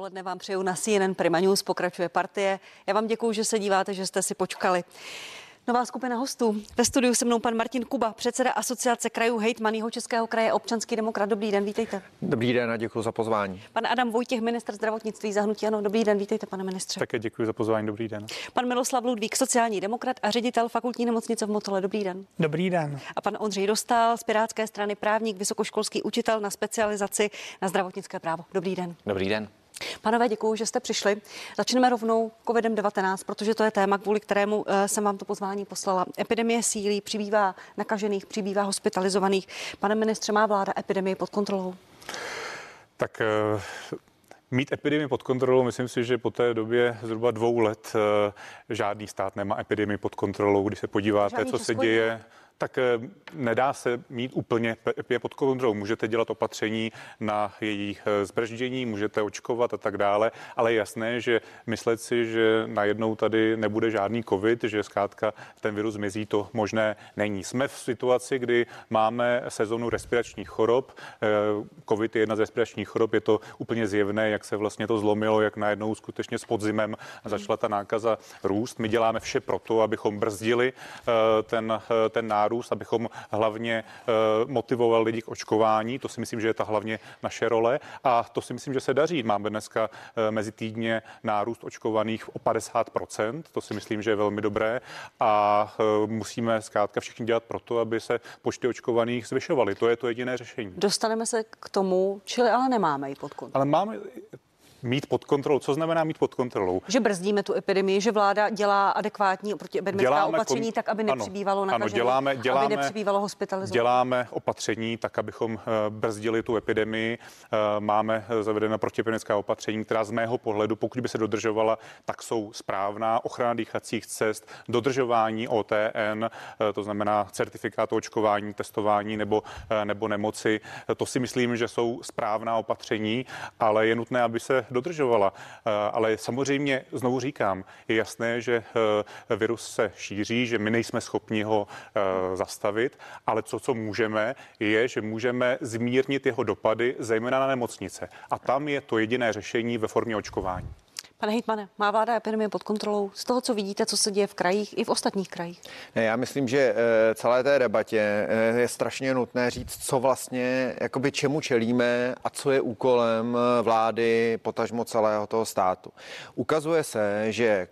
Poledne vám přeju na CNN Prima News, pokračuje partie. Já vám děkuji, že se díváte, že jste si počkali. Nová skupina hostů. Ve studiu se mnou pan Martin Kuba, předseda Asociace krajů hejtman českého kraje, občanský demokrat. Dobrý den, vítejte. Dobrý den a děkuji za pozvání. Pan Adam Vojtěch, ministr zdravotnictví zahnutí. Ano, dobrý den, vítejte, pane ministře. Také děkuji za pozvání, dobrý den. Pan Miloslav Ludvík, sociální demokrat a ředitel fakultní nemocnice v Motole. Dobrý den. Dobrý den. A pan Ondřej Dostal z Pirátské strany právník, vysokoškolský učitel na specializaci na zdravotnické právo. Dobrý den. Dobrý den. Panové, děkuji, že jste přišli. Začneme rovnou COVID-19, protože to je téma, kvůli kterému eh, jsem vám to pozvání poslala. Epidemie sílí, přibývá nakažených, přibývá hospitalizovaných. Pane ministře, má vláda epidemii pod kontrolou? Tak eh, Mít epidemii pod kontrolou, myslím si, že po té době zhruba dvou let eh, žádný stát nemá epidemii pod kontrolou. Když se podíváte, Žádný co se děje, tak eh, nedá se mít úplně je pod kontrolou. Můžete dělat opatření na jejich eh, zbrždění, můžete očkovat a tak dále, ale je jasné, že myslet si, že najednou tady nebude žádný covid, že zkrátka ten virus zmizí, to možné není. Jsme v situaci, kdy máme sezonu respiračních chorob. Eh, covid je jedna z respiračních chorob, je to úplně zjevné, jak se vlastně to zlomilo, jak najednou skutečně s podzimem začala ta nákaza růst. My děláme vše proto, abychom brzdili ten, ten nárůst nárůst, abychom hlavně eh, motivovali lidi k očkování. To si myslím, že je ta hlavně naše role a to si myslím, že se daří. Máme dneska eh, mezi týdně nárůst očkovaných o 50%. To si myslím, že je velmi dobré a eh, musíme zkrátka všichni dělat proto, aby se počty očkovaných zvyšovaly. To je to jediné řešení. Dostaneme se k tomu, čili ale nemáme ji pod kontrolou. Ale máme, mít pod kontrolou. Co znamená mít pod kontrolou? Že brzdíme tu epidemii, že vláda dělá adekvátní protiepidemická opatření kon... tak, aby nepřibývalo na ano, děláme, děláme, aby nepřibývalo hospitalizovaných. Děláme opatření tak, abychom eh, brzdili tu epidemii. Eh, máme zavedena protiepidemická opatření, která z mého pohledu, pokud by se dodržovala, tak jsou správná. Ochrana dýchacích cest, dodržování OTN, eh, to znamená certifikát očkování, testování nebo, nebo nemoci. To si myslím, že jsou správná opatření, ale je nutné, aby se dodržovala. Eh, ale samozřejmě, znovu říkám, je jasné, že eh, virus se šíří, že my nejsme schopni ho eh, zastavit, ale co, co můžeme, je, že můžeme zmírnit jeho dopady, zejména na nemocnice. A tam je to jediné řešení ve formě očkování. Pane Hejtmane, má vláda epidemie pod kontrolou? Z toho, co vidíte, co se děje v krajích i v ostatních krajích? Ne, já myslím, že eh, celé té debatě eh, je strašně nutné říct, co vlastně, jakoby čemu čelíme a co je úkolem eh, vlády, potažmo celého toho státu. Ukazuje se, že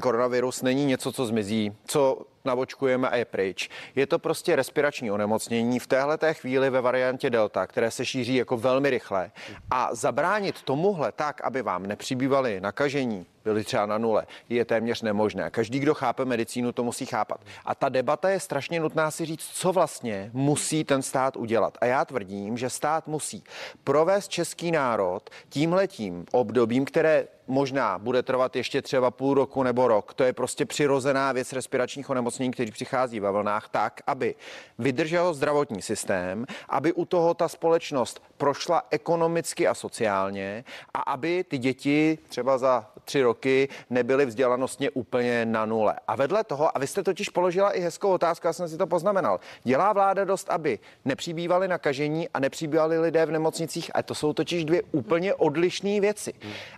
koronavirus není něco, co zmizí, co navočkujeme a je pryč. Je to prostě respirační onemocnění v téhle té chvíli ve variantě Delta, které se šíří jako velmi rychle. A zabránit tomuhle tak, aby vám nepřibývali nakažení, byli třeba na nule, je téměř nemožné. Každý, kdo chápe medicínu, to musí chápat. A ta debata je strašně nutná si říct, co vlastně musí ten stát udělat. A já tvrdím, že stát musí provést český národ tímhletím obdobím, které možná bude trvat ještě třeba půl roku nebo rok. To je prostě přirozená věc respiračních onemocnění, který přichází ve vlnách, tak, aby vydržel zdravotní systém, aby u toho ta společnost prošla ekonomicky a sociálně a aby ty děti třeba za tři roky nebyly vzdělanostně úplně na nule. A vedle toho, a vy jste totiž položila i hezkou otázku, já jsem si to poznamenal, dělá vláda dost, aby nepřibývali nakažení a nepřibývali lidé v nemocnicích, a to jsou totiž dvě úplně odlišné věci.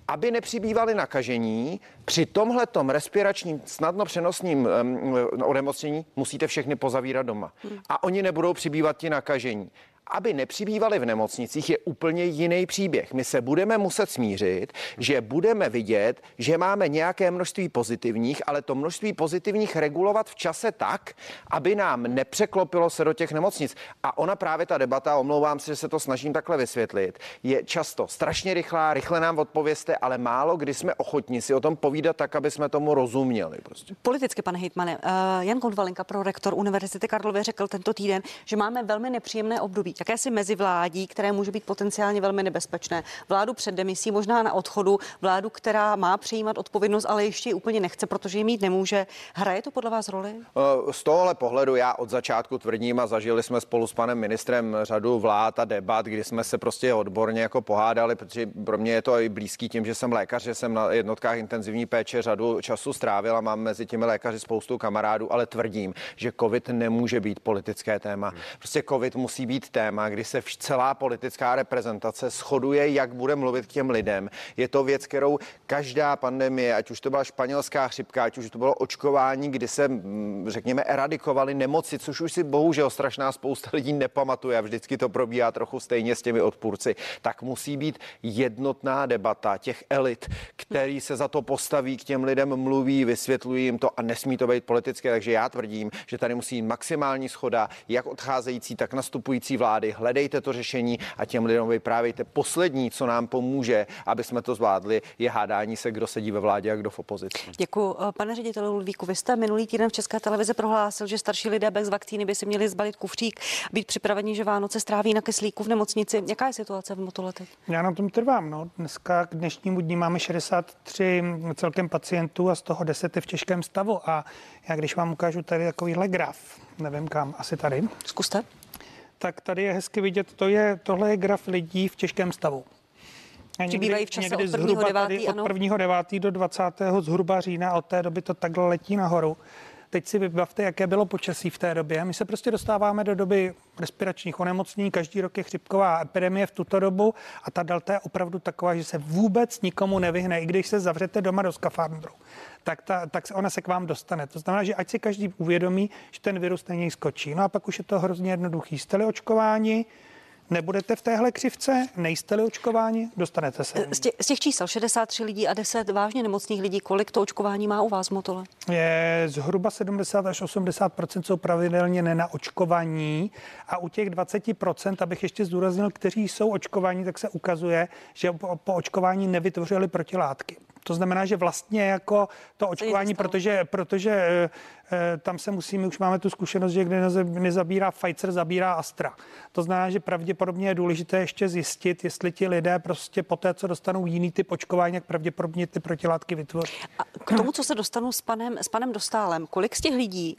Aby nepřibývali nakažení, při tomhletom respiračním snadno přenosním um, onemocnění musíte všechny pozavírat doma. A oni nebudou přibývat ti nakažení aby nepřibývali v nemocnicích, je úplně jiný příběh. My se budeme muset smířit, že budeme vidět, že máme nějaké množství pozitivních, ale to množství pozitivních regulovat v čase tak, aby nám nepřeklopilo se do těch nemocnic. A ona právě ta debata, omlouvám se, že se to snažím takhle vysvětlit, je často strašně rychlá, rychle nám odpověste, ale málo kdy jsme ochotni si o tom povídat tak, aby jsme tomu rozuměli. Prostě. Politicky, pane Hitmane, uh, Jan Konvalinka, pro rektor Univerzity Karlovy, řekl tento týden, že máme velmi nepříjemné období jakési mezivládí, které může být potenciálně velmi nebezpečné. Vládu před demisí, možná na odchodu, vládu, která má přijímat odpovědnost, ale ještě ji úplně nechce, protože ji mít nemůže. Hraje to podle vás roli? Eh, z tohohle pohledu já od začátku tvrdím a zažili jsme spolu s panem ministrem řadu vlád a debat, kdy jsme se prostě odborně jako pohádali, protože pro mě je to i blízký tím, že jsem lékař, že jsem na jednotkách intenzivní péče řadu času strávil a mám mezi těmi lékaři spoustu kamarádů, ale tvrdím, že COVID nemůže být politické téma. Prostě COVID musí být téma téma, kdy se celá politická reprezentace shoduje, jak bude mluvit k těm lidem. Je to věc, kterou každá pandemie, ať už to byla španělská chřipka, ať už to bylo očkování, kdy se, mm, řekněme, eradikovali nemoci, což už si bohužel strašná spousta lidí nepamatuje a vždycky to probíhá trochu stejně s těmi odpůrci, tak musí být jednotná debata těch elit, který se za to postaví, k těm lidem mluví, vysvětlují jim to a nesmí to být politické. Takže já tvrdím, že tady musí maximální schoda, jak odcházející, tak nastupující vlády. Hledejte to řešení a těm lidem vyprávějte. Poslední, co nám pomůže, aby jsme to zvládli, je hádání se, kdo sedí ve vládě a kdo v opozici. Děkuji. Pane řediteli Ludvíku, vy jste minulý týden v České televizi prohlásil, že starší lidé bez vakcíny by si měli zbalit kufřík, být připraveni, že Vánoce stráví na kyslíku v nemocnici. Jaká je situace v Motole teď? Já na tom trvám. No. Dneska k dnešnímu dní máme 63 celkem pacientů a z toho 10 je v těžkém stavu. A já když vám ukážu tady takovýhle graf, nevím kam, asi tady. Zkuste. Tak tady je hezky vidět, to je, tohle je graf lidí v těžkém stavu. A někdy, bývají v čase někdy od prvního devátý, od prvního devátý do 20. zhruba října, od té doby to takhle letí nahoru. Teď si vybavte, jaké bylo počasí v té době. My se prostě dostáváme do doby respiračních onemocnění. Každý rok je chřipková epidemie v tuto dobu a ta delta je opravdu taková, že se vůbec nikomu nevyhne, i když se zavřete doma do skafandru tak, ta, tak ona se k vám dostane. To znamená, že ať si každý uvědomí, že ten virus na něj skočí. No a pak už je to hrozně jednoduchý. Jste-li očkováni, Nebudete v téhle křivce, nejste-li očkováni, dostanete se. Z těch, z těch čísel 63 lidí a 10 vážně nemocných lidí, kolik to očkování má u vás, Motole? Je zhruba 70 až 80 jsou pravidelně nenaočkovaní a u těch 20% abych ještě zdůraznil, kteří jsou očkovaní, tak se ukazuje, že po, po očkování nevytvořili protilátky. To znamená, že vlastně jako to očkování, protože, protože e, tam se musíme, už máme tu zkušenost, že kde nezabírá Pfizer, zabírá Astra. To znamená, že pravděpodobně je důležité ještě zjistit, jestli ti lidé prostě po té, co dostanou jiný typ očkování, jak pravděpodobně ty protilátky vytvoří. A k tomu, co se dostanu s panem, s panem Dostálem, kolik z těch lidí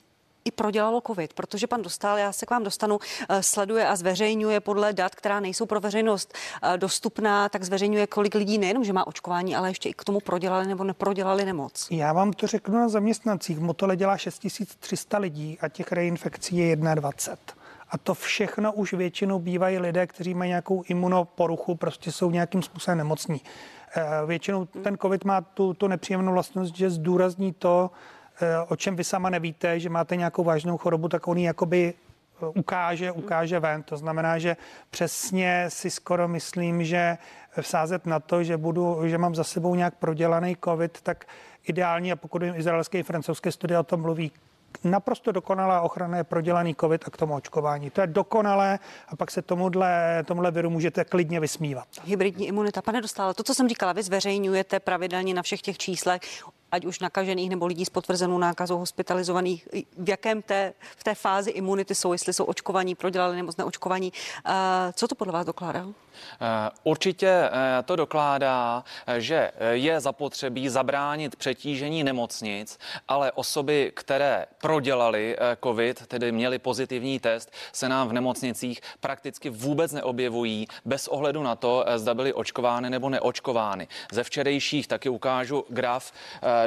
i prodělalo COVID, protože pan Dostal, já se k vám dostanu, eh, sleduje a zveřejňuje podle dat, která nejsou pro veřejnost eh, dostupná, tak zveřejňuje, kolik lidí nejenom, že má očkování, ale ještě i k tomu prodělali nebo neprodělali nemoc. Já vám to řeknu na zaměstnancích. Motole dělá 6300 lidí a těch reinfekcí je 21. A to všechno už většinou bývají lidé, kteří mají nějakou imunoporuchu, prostě jsou nějakým způsobem nemocní. Eh, většinou ten COVID má tu, tu nepříjemnou vlastnost, že zdůrazní to, o čem vy sama nevíte, že máte nějakou vážnou chorobu, tak on ji jakoby eh, ukáže, ukáže ven. To znamená, že přesně si skoro myslím, že vsázet na to, že, budu, že mám za sebou nějak prodělaný covid, tak ideální, a pokud izraelské i francouzské studie o tom mluví, naprosto dokonalá ochrana je prodělaný covid a k tomu očkování. To je dokonalé a pak se tomuhle, tomuhle viru můžete klidně vysmívat. Hybridní imunita. Pane Dostále, to, co jsem říkala, vy zveřejňujete pravidelně na všech těch číslech ať už nakažených nebo lidí s potvrzenou nákazou hospitalizovaných, v jakém té, v té fázi imunity jsou, jestli jsou očkovaní, prodělali nebo neočkovaní. Co to podle vás dokládá? Eh, určitě eh, to dokládá, že je zapotřebí zabránit přetížení nemocnic, ale osoby, které prodělali eh, COVID, tedy měli pozitivní test, se nám v nemocnicích prakticky vůbec neobjevují bez ohledu na to, zda byly očkovány nebo neočkovány. Ze včerejších taky ukážu graf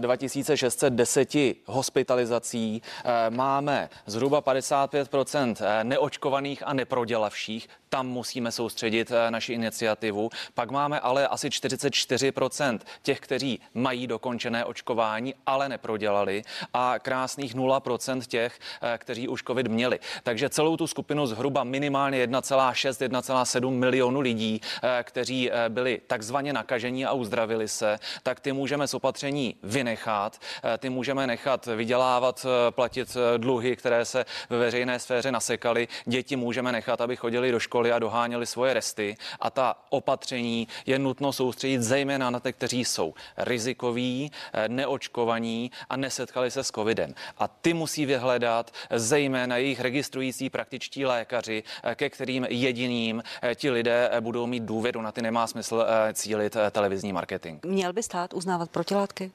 2610 hospitalizací. Máme zhruba 55% neočkovaných a neprodělavších. Tam musíme soustředit naši naši iniciativu. Pak máme ale asi 44% těch, kteří mají dokončené očkování, ale neprodělali a krásných 0% těch, eh, kteří už COVID měli. Takže celou tu skupinu zhruba minimálně 1,6, 1,7 milionu lidí, eh, kteří eh, byli takzvaně nakažení a uzdravili se, tak ty můžeme z opatření vynechat, ty můžeme nechat vydělávat, platit dluhy, které se ve veřejné sféře nasekaly. Děti můžeme nechat, aby chodili do školy a doháněli svoje resty a ta opatření je nutno soustředit zejména na ty, kteří jsou rizikoví, eh, neočkovaní a nesetkali se s covidem. A ty musí vyhledat zejména jejich registrující praktičtí lékaři, eh, ke kterým jediným eh, ti lidé budou mít důvěru. Na ty nemá smysl cílit televizní marketing. Měl by stát uznávat protilátky?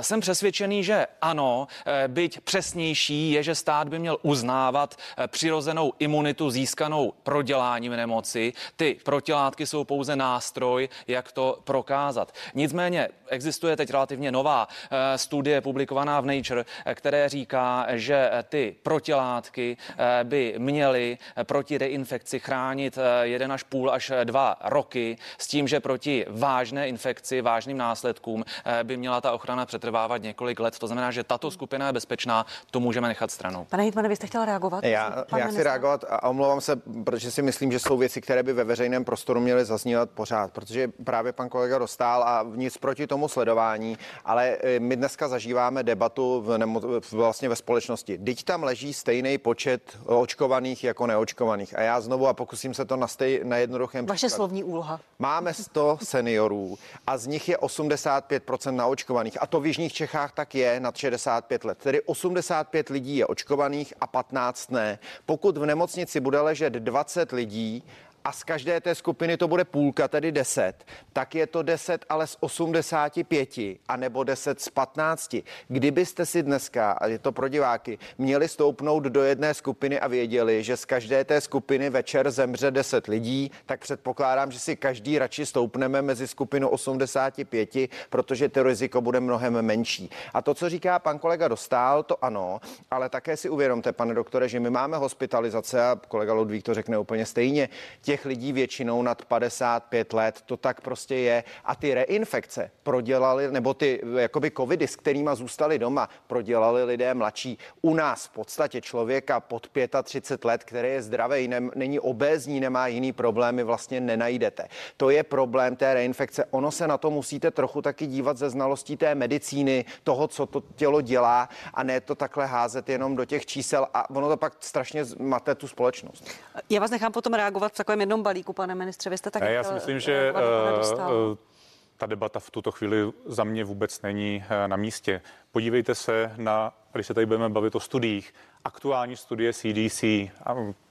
Jsem přesvědčený, že ano, byť přesnější je, že stát by měl uznávat přirozenou imunitu získanou proděláním nemoci. Ty pro protilátky jsou pouze nástroj, jak to prokázat. Nicméně existuje teď relativně nová studie publikovaná v Nature, které říká, že ty protilátky by měly proti reinfekci chránit jeden až půl až dva roky s tím, že proti vážné infekci, vážným následkům by měla ta ochrana přetrvávat několik let. To znamená, že tato skupina je bezpečná, to můžeme nechat stranou. Pane Hitmane, vy jste chtěl reagovat? Já, já chci reagovat a omlouvám se, protože si myslím, že jsou věci, které by ve veřejném prostoru měly zaznívat pořád, protože právě pan kolega dostal a nic proti tomu sledování, ale e, my dneska zažíváme debatu v nemo, vlastně ve společnosti. Teď tam leží stejný počet očkovaných jako neočkovaných. A já znovu a pokusím se to na, stej, na jednoduchém Vaše příklad. slovní úloha. Máme 100 seniorů a z nich je 85% naočkovaných. A to v Jižních Čechách tak je nad 65 let. Tedy 85 lidí je očkovaných a 15 ne. Pokud v nemocnici bude ležet 20 lidí a z každé té skupiny to bude půlka, tedy 10, tak je to 10 ale z 85 a nebo 10 z 15. Kdybyste si dneska, a je to pro diváky, měli stoupnout do jedné skupiny a věděli, že z každé té skupiny večer zemře 10 lidí, tak předpokládám, že si každý radši stoupneme mezi skupinu 85, protože to riziko bude mnohem menší. A to, co říká pan kolega Dostál, to ano, ale také si uvědomte, pane doktore, že my máme hospitalizace a kolega Ludvík to řekne úplně stejně. Tě těch lidí většinou nad 55 let, to tak prostě je. A ty reinfekce prodělali, nebo ty jakoby covidy, s kterými zůstali doma, prodělali lidé mladší. U nás v podstatě člověka pod 35 let, který je zdravý, ne, není obézní, nemá jiný problémy, vlastně nenajdete. To je problém té reinfekce. Ono se na to musíte trochu taky dívat ze znalostí té medicíny, toho, co to tělo dělá a ne to takhle házet jenom do těch čísel a ono to pak strašně mate tu společnost. Já vás nechám potom reagovat v takovém jednom balíku, pane ministře. Vy jste tak. Já si myslím, že uh, ta debata v tuto chvíli za mě vůbec není na místě. Podívejte se na, když se tady budeme bavit o studiích, aktuální studie CDC,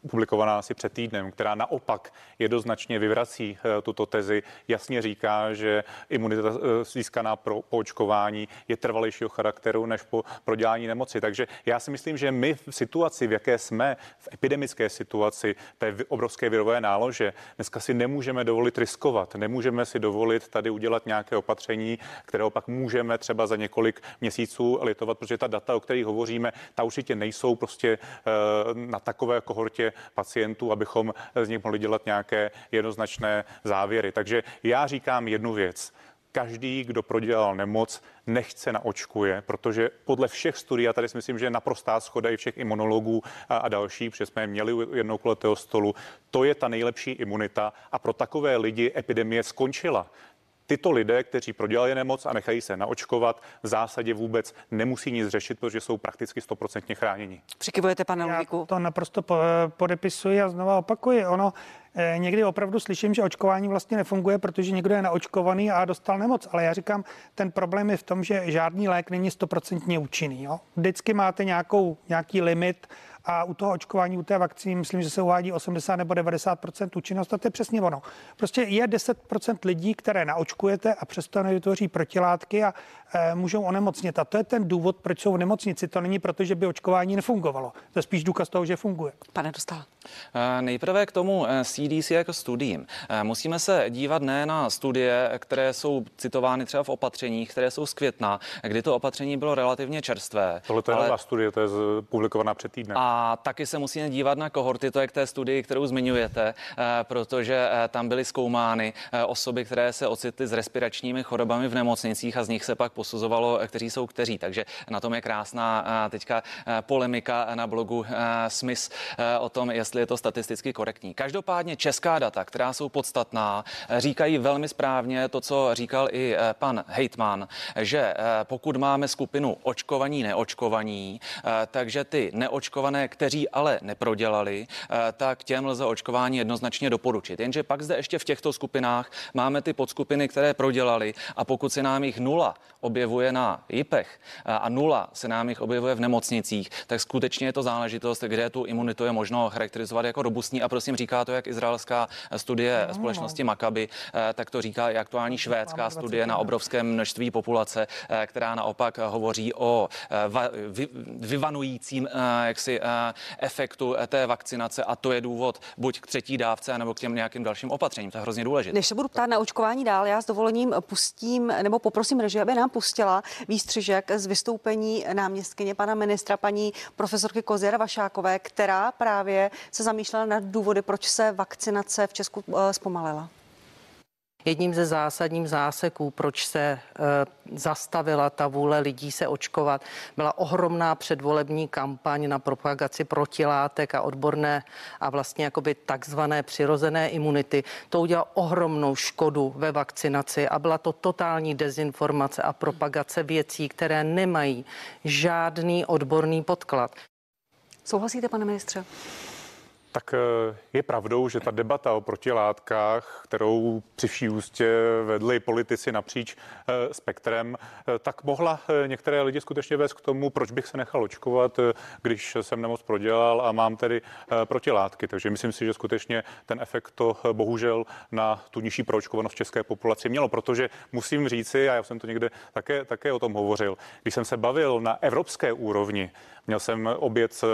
publikovaná asi před týdnem, která naopak jednoznačně vyvrací eh, tuto tezi, jasně říká, že imunita eh, získaná pro, po očkování je trvalejšího charakteru než po prodělání nemoci. Takže já si myslím, že my v situaci, v jaké jsme, v epidemické situaci, té obrovské virové nálože, dneska si nemůžeme dovolit riskovat, nemůžeme si dovolit tady udělat nějaké opatření, které opak můžeme třeba za několik měsíců litovat, protože ta data, o kterých hovoříme, ta určitě nejsou prostě eh, na takové kohortě pacientů, abychom z nich mohli dělat nějaké jednoznačné závěry. Takže já říkám jednu věc každý, kdo prodělal nemoc, nechce naočkuje, protože podle všech studií, a tady si myslím, že je naprostá schoda i všech imunologů a, a další, protože jsme měli jednou kulatého stolu, to je ta nejlepší imunita a pro takové lidi epidemie skončila tyto lidé, kteří prodělali nemoc a nechají se naočkovat, v zásadě vůbec nemusí nic řešit, protože jsou prakticky stoprocentně chráněni. Přikivujete, pane Ludvíku? To naprosto podepisuji a znova opakuji. Ono eh, někdy opravdu slyším, že očkování vlastně nefunguje, protože někdo je naočkovaný a dostal nemoc. Ale já říkám, ten problém je v tom, že žádný lék není stoprocentně účinný. Jo? Vždycky máte nějakou, nějaký limit a u toho očkování, u té vakcíny, myslím, že se uvádí 80 nebo 90 účinnost a to je přesně ono. Prostě je 10% lidí, které naočkujete a přesto nevytvoří protilátky a e, můžou onemocnit. A to je ten důvod, proč jsou v nemocnici. To není proto, že by očkování nefungovalo. To je spíš důkaz toho, že funguje. Pane Dostal. E, nejprve k tomu CDC e, jako studiím. E, musíme se dívat ne na studie, které jsou citovány třeba v opatřeních, které jsou z května, kdy to opatření bylo relativně čerstvé. Tohle to je ale... nová studie, to je publikovaná před týdnem. A a taky se musíme dívat na kohorty, to je k té studii, kterou zmiňujete, eh, protože eh, tam byly zkoumány eh, osoby, které se ocitly s respiračními chorobami v nemocnicích a z nich se pak posuzovalo, kteří jsou kteří. Takže na tom je krásná teďka polemika na blogu Smith o tom, jestli je to statisticky korektní. Každopádně česká data, která jsou podstatná, říkají velmi správně to, co říkal i pan Hejtman, že pokud máme skupinu očkovaní, neočkovaní, takže ty neočkované kteří ale neprodělali, eh, tak těm lze očkování jednoznačně doporučit. Jenže pak zde ještě v těchto skupinách máme ty podskupiny, které prodělali a pokud se nám jich nula objevuje na JIPech eh, a nula se nám jich objevuje v nemocnicích, tak skutečně je to záležitost, kde tu imunitu je možno charakterizovat jako robustní a prosím říká to jak izraelská studie no. společnosti Maccabi, tak to říká i aktuální švédská studie na obrovské množství populace, která naopak hovoří o vyvanujícím jaksi efektu té vakcinace a to je důvod buď k třetí dávce, nebo k těm nějakým dalším opatřením. To je hrozně důležité. Než se budu ptát na očkování dál, já s dovolením pustím nebo poprosím režii, aby nám pustila výstřižek z vystoupení náměstkyně pana ministra, paní profesorky Kozěra Vašákové, která právě se zamýšlela nad důvody, proč se vakcinace v Česku eh, zpomalila. Jedním ze zásadních záseků, proč se e, zastavila ta vůle lidí se očkovat, byla ohromná předvolební kampaň na propagaci protilátek a odborné a vlastně jakoby takzvané přirozené imunity. To udělalo ohromnou škodu ve vakcinaci a byla to totální dezinformace a propagace věcí, které nemají žádný odborný podklad. Souhlasíte, pane ministře? Tak eh, je pravdou, že ta debata o protilátkách, kterou při vší ústě vedli politici napříč eh, spektrem, eh, tak mohla některé lidi skutečně vést k tomu, proč bych se nechal očkovat, když jsem nemoc prodělal a mám tedy protilátky. Takže myslím si, že skutečně ten efekt to bohužel na tu nižší proočkovanost české populaci mělo, protože musím říci, a já jsem to někde také, také o tom hovořil, když jsem se bavil na evropské úrovni, měl jsem oběd se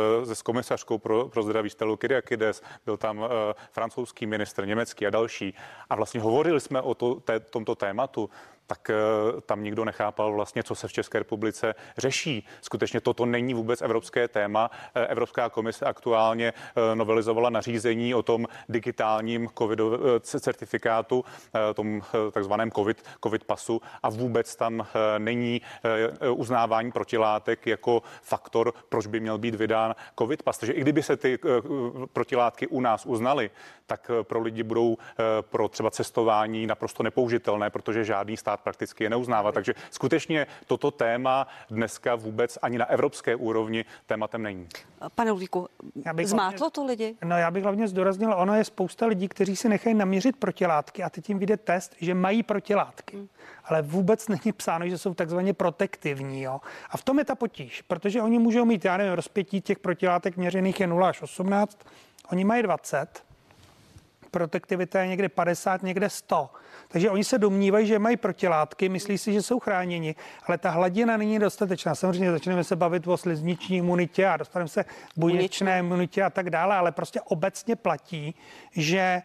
komisařkou pro, pro zdraví Stelu Kyriak Kyriakides, byl tam uh, francouzský ministr, německý a další. A vlastně hovorili jsme o to, té, tomto tématu tak uh, tam nikdo nechápal vlastně, co se v České republice řeší. Skutečně toto není vůbec evropské téma. Uh, Evropská komise aktuálně uh, novelizovala nařízení o tom digitálním COVID certifikátu, tom takzvaném COVID, COVID pasu a vůbec tam není uznávání protilátek jako faktor, proč by měl být vydán COVID pas. Takže i kdyby se ty protilátky u nás uznali, tak eh, pro lidi budou eh, pro třeba cestování naprosto nepoužitelné, protože žádný stát prakticky je neuznává. Takže skutečně toto téma dneska vůbec ani na evropské úrovni tématem není. Pane Ludvíku, zmátlo to lidi? No já bych hlavně zdůraznil, ono je spousta lidí, kteří si nechají naměřit protilátky a teď jim vyjde test, že mají protilátky. Hmm. Ale vůbec není psáno, že jsou takzvaně protektivní. Jo? A v tom je ta potíž, protože oni můžou mít, já nevím, rozpětí těch protilátek měřených je 0 až 18, oni mají 20, protektivita je někde 50, někde 100. Takže oni se domnívají, že mají protilátky, myslí si, že jsou chráněni, ale ta hladina není dostatečná. Samozřejmě začneme se bavit o slizniční imunitě a dostaneme se k buněčné imunitě a tak dále, ale prostě obecně platí, že e,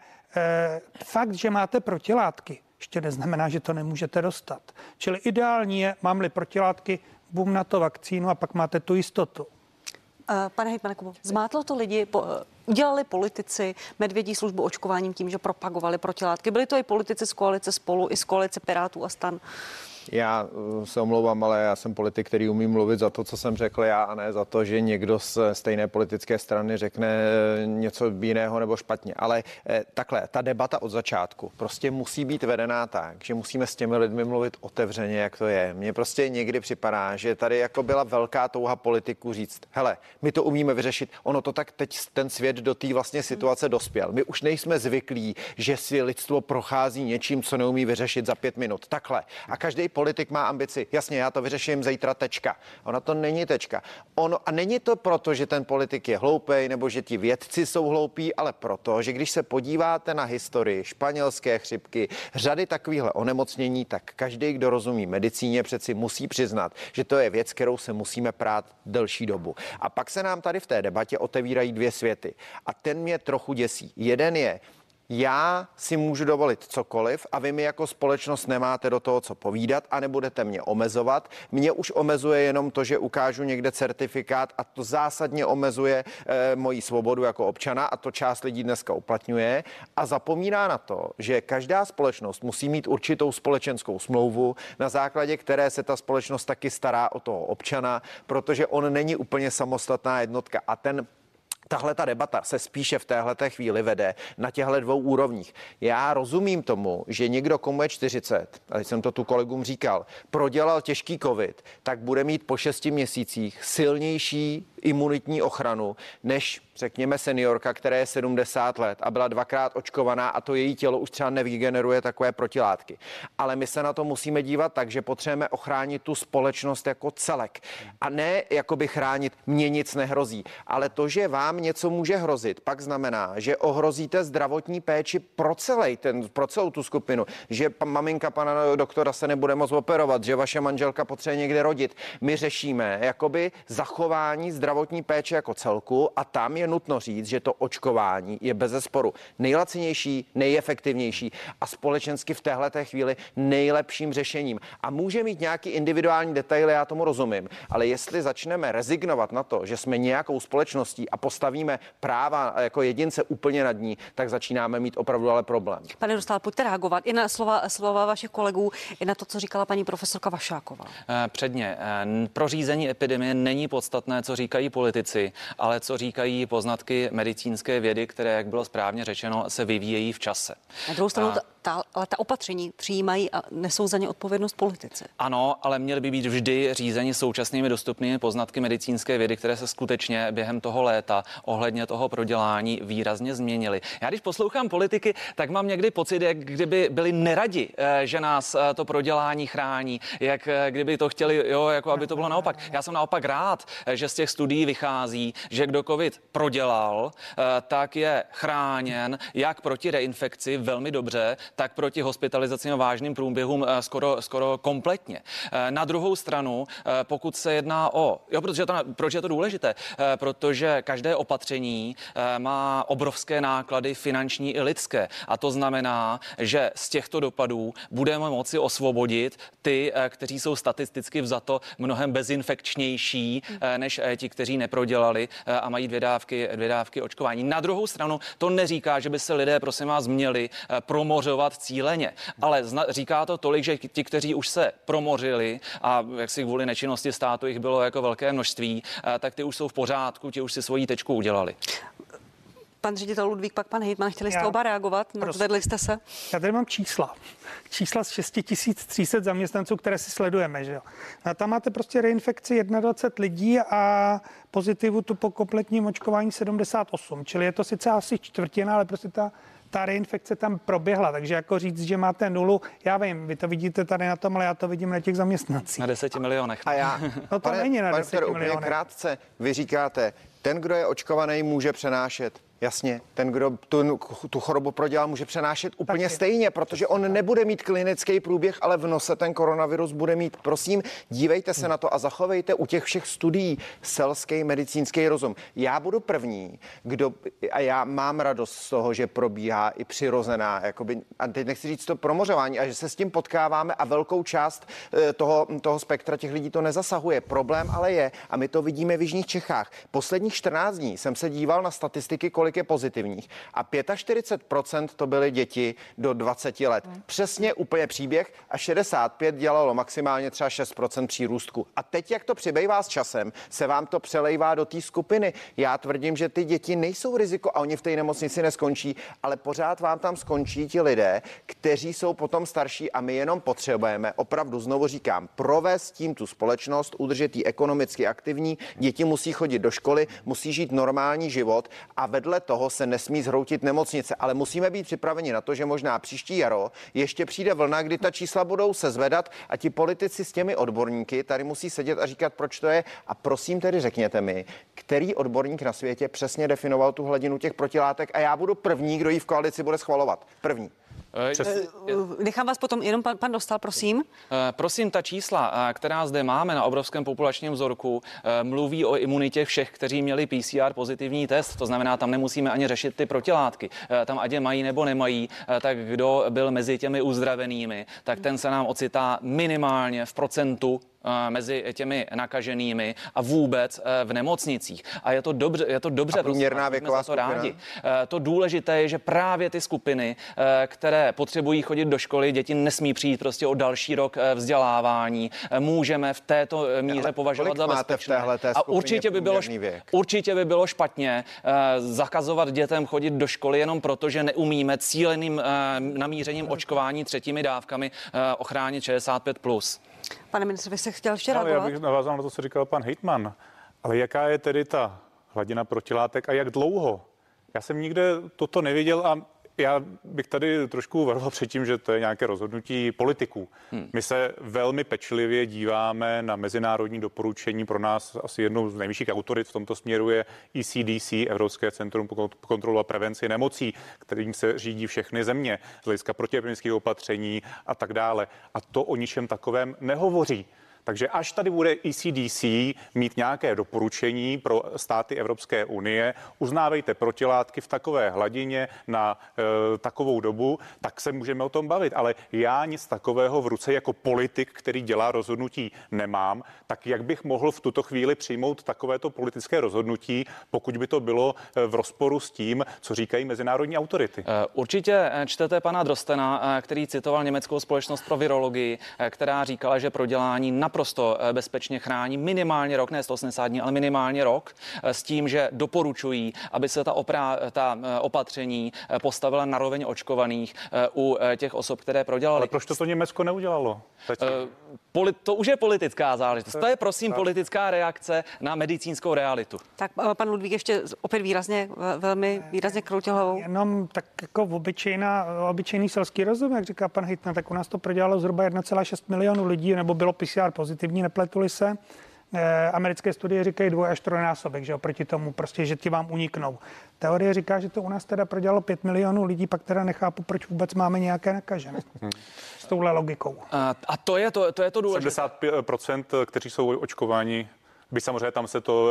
fakt, že máte protilátky, ještě neznamená, že to nemůžete dostat. Čili ideální je, mám-li protilátky, bum na to vakcínu a pak máte tu jistotu. Eh, pane hejtmane Kubo, zmátlo to lidi, po, eh, udělali politici medvědí službu očkováním tím, že propagovali protilátky. Byli to i politici z koalice spolu, i z koalice Pirátů a stan. Já uh, se omlouvám, ale já jsem politik, který umí mluvit za to, co jsem řekl já, a ne za to, že někdo z stejné politické strany řekne eh, něco jiného nebo špatně. Ale eh, takhle, ta debata od začátku prostě musí být vedená tak, že musíme s těmi lidmi mluvit otevřeně, jak to je. Mně prostě někdy připadá, že tady jako byla velká touha politiku říct, hele, my to umíme vyřešit, ono to tak teď ten svět do té vlastně situace dospěl. My už nejsme zvyklí, že si lidstvo prochází něčím, co neumí vyřešit za pět minut. Takhle. A každý politik má ambici, jasně, já to vyřeším zítra tečka. Ona to není tečka. Ono, a není to proto, že ten politik je hloupý nebo že ti vědci jsou hloupí, ale proto, že když se podíváte na historii španělské chřipky, řady takovýchhle onemocnění, tak každý, kdo rozumí medicíně, přeci musí přiznat, že to je věc, kterou se musíme prát delší dobu. A pak se nám tady v té debatě otevírají dvě světy. A ten mě trochu děsí. Jeden je, já si můžu dovolit cokoliv a vy mi jako společnost nemáte do toho co povídat a nebudete mě omezovat. Mě už omezuje jenom to, že ukážu někde certifikát a to zásadně omezuje e, moji svobodu jako občana a to část lidí dneska uplatňuje a zapomíná na to, že každá společnost musí mít určitou společenskou smlouvu, na základě které se ta společnost taky stará o toho občana, protože on není úplně samostatná jednotka a ten tahle ta debata se spíše v téhle chvíli vede na těchto dvou úrovních. Já rozumím tomu, že někdo, komu je 40, a jsem to tu kolegům říkal, prodělal těžký covid, tak bude mít po šesti měsících silnější imunitní ochranu než řekněme seniorka, která je 70 let a byla dvakrát očkovaná a to její tělo už třeba nevygeneruje takové protilátky. Ale my se na to musíme dívat tak, že potřebujeme ochránit tu společnost jako celek a ne jakoby chránit, mě nic nehrozí, ale to, že vám něco může hrozit, pak znamená, že ohrozíte zdravotní péči pro celý ten, pro celou tu skupinu, že maminka pana doktora se nebude moc operovat, že vaše manželka potřebuje někde rodit. My řešíme jakoby zachování zdravotní péče jako celku a tam je nutno říct, že to očkování je bez zesporu nejlacinější, nejefektivnější a společensky v téhle chvíli nejlepším řešením. A může mít nějaký individuální detaily, já tomu rozumím, ale jestli začneme rezignovat na to, že jsme nějakou společností a postavíme práva jako jedince úplně nad ní, tak začínáme mít opravdu ale problém. Pane Dostal, pojďte reagovat i na slova, slova vašich kolegů, i na to, co říkala paní profesorka Vašáková. Eh, předně, eh, pro řízení epidemie není podstatné, co říkají politici, ale co říkají poznatky medicínské vědy, které, jak bylo správně řečeno, se vyvíjejí v čase. Na druhou stranu, a... ta, ale ta opatření přijímají a nesou za ně odpovědnost politici. Ano, ale měly by být vždy řízeni současnými dostupnými poznatky medicínské vědy, které se skutečně během toho léta ohledně toho prodělání výrazně změnily. Já když poslouchám politiky, tak mám někdy pocit, jak kdyby byli neradi, eh, že nás eh, to prodělání chrání, jak eh, kdyby to chtěli, jo, jako aby to bylo naopak. Já jsem naopak rád, že z těch studií vychází, že kdo COVID prodělal, tak je chráněn jak proti reinfekci velmi dobře, tak proti hospitalizacím a vážným průběhům skoro, skoro kompletně. Na druhou stranu, pokud se jedná o, jo, protože to, proč je to důležité? Protože každé opatření má obrovské náklady finanční i lidské. A to znamená, že z těchto dopadů budeme moci osvobodit ty, eh, kteří jsou statisticky vzato mnohem bezinfekčnější eh, než eh, ti, kteří neprodělali a mají dvě dávky, dvě dávky očkování. Na druhou stranu to neříká, že by se lidé, prosím vás, měli promořovat cíleně, ale říká to tolik, že ti, kteří už se promořili a jak si kvůli nečinnosti státu jich bylo jako velké množství, tak ty už jsou v pořádku, ti už si svoji tečku udělali pan ředitel Ludvík, pak pan Hejtman, chtěli jste Já, oba reagovat? Vedli jste se? Já tady mám čísla. Čísla z 6300 zaměstnanců, které si sledujeme. Že jo? A tam máte prostě reinfekci 21 lidí a pozitivu tu po kompletním očkování 78. Čili je to sice asi čtvrtina, ale prostě ta ta reinfekce tam proběhla, takže jako říct, že máte nulu, já vím, vy to vidíte tady na tom, ale já to vidím na těch zaměstnancích. Na deseti milionech. A já, no to pane, není na deseti milionech. krátce, vy říkáte, ten, kdo je očkovaný, může přenášet. Jasně, ten, kdo tu, tu chorobu prodělal, může přenášet úplně Taky. stejně, protože on nebude mít klinický průběh, ale v nose ten koronavirus bude mít. Prosím, dívejte se na to a zachovejte u těch všech studií selský medicínský rozum. Já budu první, kdo, a já mám radost z toho, že probíhá i přirozená, jakoby, a teď nechci říct to promořování, a že se s tím potkáváme a velkou část eh, toho, toho spektra těch lidí to nezasahuje. Problém ale je, a my to vidíme v Jižních Čechách. Posledních 14 dní jsem se díval na statistiky, kolik kolik je pozitivních. A 45% to byly děti do 20 let. Přesně úplně příběh a 65 dělalo maximálně třeba 6% přírůstku. A teď, jak to přibývá s časem, se vám to přelejvá do té skupiny. Já tvrdím, že ty děti nejsou riziko a oni v té nemocnici neskončí, ale pořád vám tam skončí ti lidé, kteří jsou potom starší a my jenom potřebujeme, opravdu znovu říkám, provést tím tu společnost, udržet ji ekonomicky aktivní. Děti musí chodit do školy, musí žít normální život a vedle toho se nesmí zhroutit nemocnice, ale musíme být připraveni na to, že možná příští jaro ještě přijde vlna, kdy ta čísla budou se zvedat a ti politici s těmi odborníky tady musí sedět a říkat, proč to je. A prosím tedy řekněte mi, který odborník na světě přesně definoval tu hladinu těch protilátek a já budu první, kdo ji v koalici bude schvalovat. První. Přes... Eh, eh, nechám vás potom, jenom pan, pan Dostal, prosím. Eh, prosím, ta čísla, která zde máme na obrovském populačním vzorku, mluví o imunitě všech, kteří měli PCR pozitivní test. To znamená, tam nemusíme ani řešit ty protilátky. Tam ať je mají nebo nemají, tak kdo byl mezi těmi uzdravenými, tak ten se nám ocitá minimálně v procentu Eh, mezi těmi nakaženými a vůbec eh, v nemocnicích. A je to dobře, je to dobře. A průměrná věková to rádi. Eh, to důležité je, že právě ty skupiny, které potřebují chodit do školy, děti nesmí přijít prostě o další rok vzdělávání. Můžeme v této míře považovat za bezpečné. A určitě by, bylo, určitě by bylo špatně zakazovat dětem chodit do školy jenom proto, že neumíme cíleným namířením očkování třetími dávkami ochránit 65+. Plus. Pane ministře, vy se chtěl ještě reagovat? Já bych navázal na to, co říkal pan Hejtman. Ale jaká je tedy ta hladina protilátek a jak dlouho. Já jsem nikde toto neviděl a já bych tady trošku varoval před tím, že to je nějaké rozhodnutí politiků. Hmm. My se velmi pečlivě díváme na mezinárodní doporučení. Pro nás asi jednou z nejvyšších autorit v tomto směru je ECDC, Evropské centrum pro kontrolu a prevenci nemocí, kterým se řídí všechny země z hlediska protiepidemických opatření a tak dále. A to o ničem takovém nehovoří. Takže až tady bude ECDC mít nějaké doporučení pro státy Evropské unie, uznávejte protilátky v takové hladině na e, takovou dobu, tak se můžeme o tom bavit. Ale já nic takového v ruce jako politik, který dělá rozhodnutí, nemám. Tak jak bych mohl v tuto chvíli přijmout takovéto politické rozhodnutí, pokud by to bylo e, v rozporu s tím, co říkají mezinárodní autority? E, určitě čtete pana Drostena, který citoval německou společnost pro virologii, která říkala, že prodělání na naprosto eh, bezpečně chrání minimálně rok, ne 180 dní, ale minimálně rok, eh, s tím, že doporučují, aby se ta, oprá, ta eh, opatření postavila na roveň očkovaných u těch osob, které prodělali. Ale proč to to Německo neudělalo? Poli, to už je politická záležitost. To je prosím politická reakce na medicínskou realitu. Tak pan Ludvík ještě opět výrazně, velmi výrazně kroutil hlavou. Jenom tak jako obyčejná, obyčejný selský rozum, jak říká pan Hitna, tak u nás to prodělalo zhruba 1,6 milionu lidí, nebo bylo PCR pozitivní, nepletuli se. E, americké studie říkají dvoj až trojnásobek, že oproti tomu prostě, že ti vám uniknou. Teorie říká, že to u nás teda prodělalo 5 milionů lidí, pak teda nechápu, proč vůbec máme nějaké nakažené. S touhle logikou. A, a to je to, to je to důležité. 70%, kteří jsou očkováni by samozřejmě tam se to...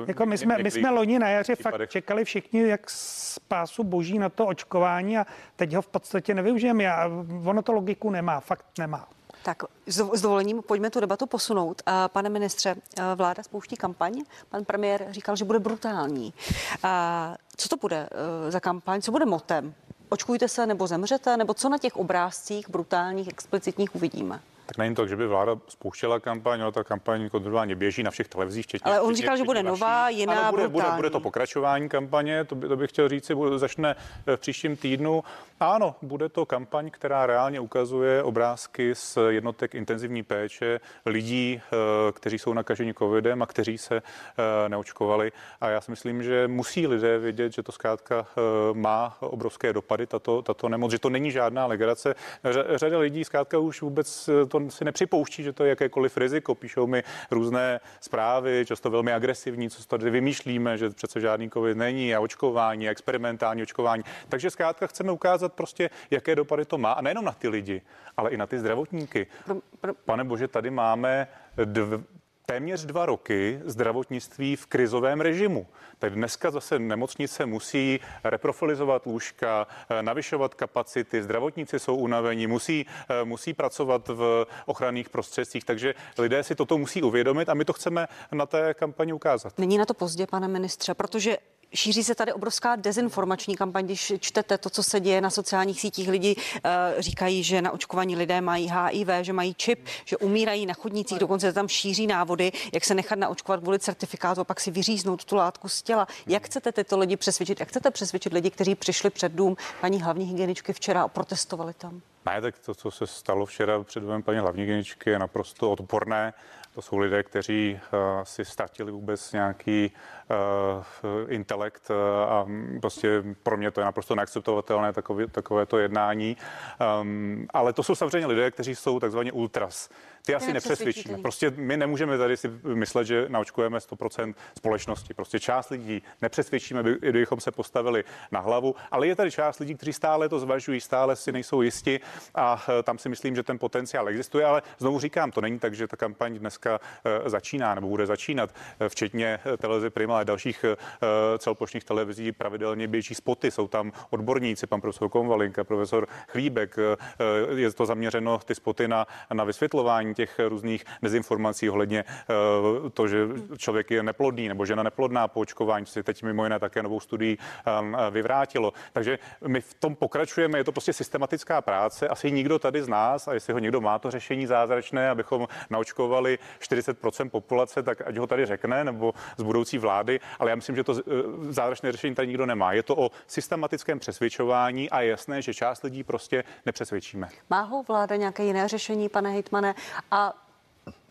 Uh, jako my jsme, my jsme loni na jaře fakt čekali všichni jak z pásu boží na to očkování a teď ho v podstatě nevyužijeme. A ono to logiku nemá, fakt nemá. Tak s dovolením pojďme tu debatu posunout. Pane ministře, vláda spouští kampaň. Pan premiér říkal, že bude brutální. Co to bude e, za kampaň? Co bude motem? Očkujte se nebo zemřete? Nebo co na těch obrázcích brutálních, explicitních uvidíme? Tak není to, že by vláda spouštěla kampaň, ale ta kampaň kontrolovaně běží na všech televizích, včetně. Ale on říkal, že bude nová, jiná, ano, bude, bude, bude, to pokračování kampaně, to, by, to bych chtěl říct, bude, začne v příštím týdnu. Ano, bude to kampaň, která reálně ukazuje obrázky z jednotek intenzivní péče lidí, eh, kteří jsou nakaženi covidem a kteří se eh, neočkovali. A já si myslím, že musí lidé vědět, že to zkrátka eh, má obrovské dopady, tato, tato nemoc, že to není žádná legrace. Řada lidí zkrátka už vůbec to si nepřipouští, že to je jakékoliv riziko. Píšou mi různé zprávy, často velmi agresivní, co tady vymýšlíme, že přece žádný covid není a očkování, a experimentální očkování. Takže zkrátka chceme ukázat prostě, jaké dopady to má a nejenom na ty lidi, ale i na ty zdravotníky. Pane Bože, tady máme dv, téměř dva roky zdravotnictví v krizovém režimu. Tak dneska zase nemocnice musí reprofilizovat lůžka, eh, navyšovat kapacity, zdravotníci jsou unavení, musí, eh, musí pracovat v ochranných prostředcích, takže lidé si toto musí uvědomit a my to chceme na té kampani ukázat. Není na to pozdě, pane ministře, protože Šíří se tady obrovská dezinformační kampaň, když čtete to, co se děje na sociálních sítích. Lidi uh, říkají, že na očkovaní lidé mají HIV, že mají čip, že umírají na chodnících, dokonce tam šíří návody, jak se nechat naočkovat kvůli certifikátu a pak si vyříznout tu látku z těla. Jak chcete tyto lidi přesvědčit? Jak chcete přesvědčit lidi, kteří přišli před dům paní hlavní hygieničky včera a protestovali tam? Ne, tak to, co se stalo včera před domem paní hlavní hygieničky, je naprosto odporné. To jsou lidé, kteří uh, si ztratili vůbec nějaký intelekt uh, a prostě pro mě to je naprosto neakceptovatelné takové, takové to jednání. Um, ale to jsou samozřejmě lidé, kteří jsou takzvaně ultras. Ty asi nepřesvědčíme. Prostě my nemůžeme tady si myslet, že naočkujeme 100% společnosti. Prostě část lidí nepřesvědčíme, kdybychom se postavili na hlavu, ale je tady část lidí, kteří stále to zvažují, stále si nejsou jisti a tam si myslím, že ten potenciál existuje, ale znovu říkám, to není tak, že ta kampaň dneska začíná nebo bude začínat, včetně televize Prima a dalších celoplošných televizí pravidelně běží spoty, jsou tam odborníci, pan profesor Konvalinka, profesor Chlíbek, je to zaměřeno ty spoty na, na vysvětlování těch různých dezinformací ohledně to, že člověk je neplodný nebo žena neplodná po očkování, co si teď mimo jiné také novou studii vyvrátilo. Takže my v tom pokračujeme, je to prostě systematická práce. Asi nikdo tady z nás, a jestli ho někdo má to řešení zázračné, abychom naočkovali 40% populace, tak ať ho tady řekne, nebo z budoucí vlády, ale já myslím, že to e, zázračné řešení tady nikdo nemá. Je to o systematickém přesvědčování a je jasné, že část lidí prostě nepřesvědčíme. Má ho vláda nějaké jiné řešení, pane hejtmane? A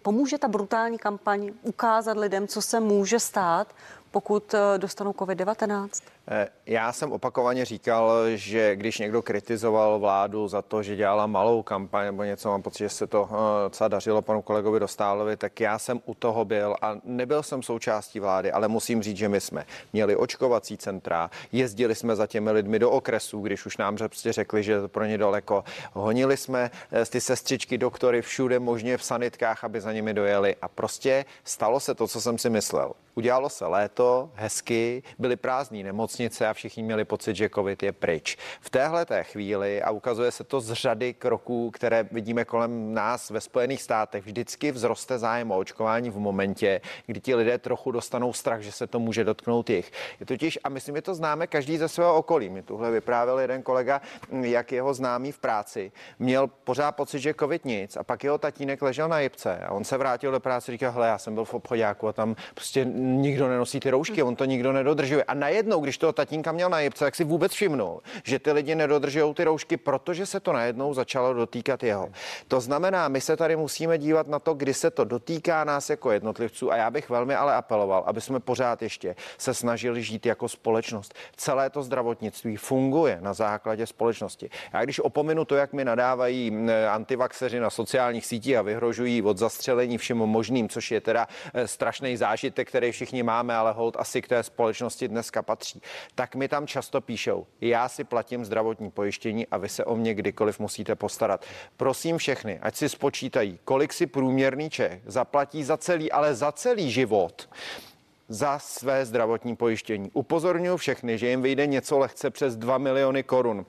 pomůže ta brutální kampaň ukázat lidem, co se může stát, pokud eh, dostanou COVID-19? Eh, já jsem opakovaně říkal, že když někdo kritizoval vládu za to, že dělala malou kampaň nebo něco, mám pocit, že se to eh, docela dařilo panu kolegovi Dostálovi, tak já jsem u toho byl a nebyl jsem součástí vlády, ale musím říct, že my jsme měli očkovací centra, jezdili jsme za těmi lidmi do okresů, když už nám prostě řekli, že je to pro ně daleko. Honili jsme ty sestřičky, doktory všude možně v sanitkách, aby za nimi dojeli a prostě stalo se to, co jsem si myslel. Udělalo se léto, hezky, byly prázdné nemocnice a všichni měli pocit, že covid je pryč. V téhle té chvíli, a ukazuje se to z řady kroků, které vidíme kolem nás ve Spojených státech, vždycky vzroste zájem o očkování v momentě, kdy ti lidé trochu dostanou strach, že se to může dotknout jich. Je totiž, a myslím, že to známe každý ze svého okolí. Mi tuhle vyprávěl jeden kolega, jak jeho známý v práci měl pořád pocit, že covid nic a pak jeho tatínek ležel na jipce a on se vrátil do práce a říkal, hele, já jsem byl v obchodáku a tam prostě nikdo nenosí ty roušky, on to nikdo nedodržuje. A najednou, když toho tatínka měl na jipce, tak si vůbec všimnul, že ty lidi nedodržují ty roušky, protože se to najednou začalo dotýkat jeho. To znamená, my se tady musíme dívat na to, kdy se to dotýká nás jako jednotlivců a já bych velmi ale apeloval, aby jsme pořád ještě se snažili žít jako společnost. Celé to zdravotnictví funguje na základě společnosti. Já když opominu to, jak mi nadávají antivaxeři na sociálních sítích a vyhrožují od zastřelení všem možným, což je teda eh, strašný zážitek, který všichni máme, ale hold asi k té společnosti dneska patří, tak mi tam často píšou, já si platím zdravotní pojištění a vy se o mě kdykoliv musíte postarat. Prosím všechny, ať si spočítají, kolik si průměrný Čech zaplatí za celý, ale za celý život za své zdravotní pojištění. Upozorňuji všechny, že jim vyjde něco lehce přes 2 miliony korun.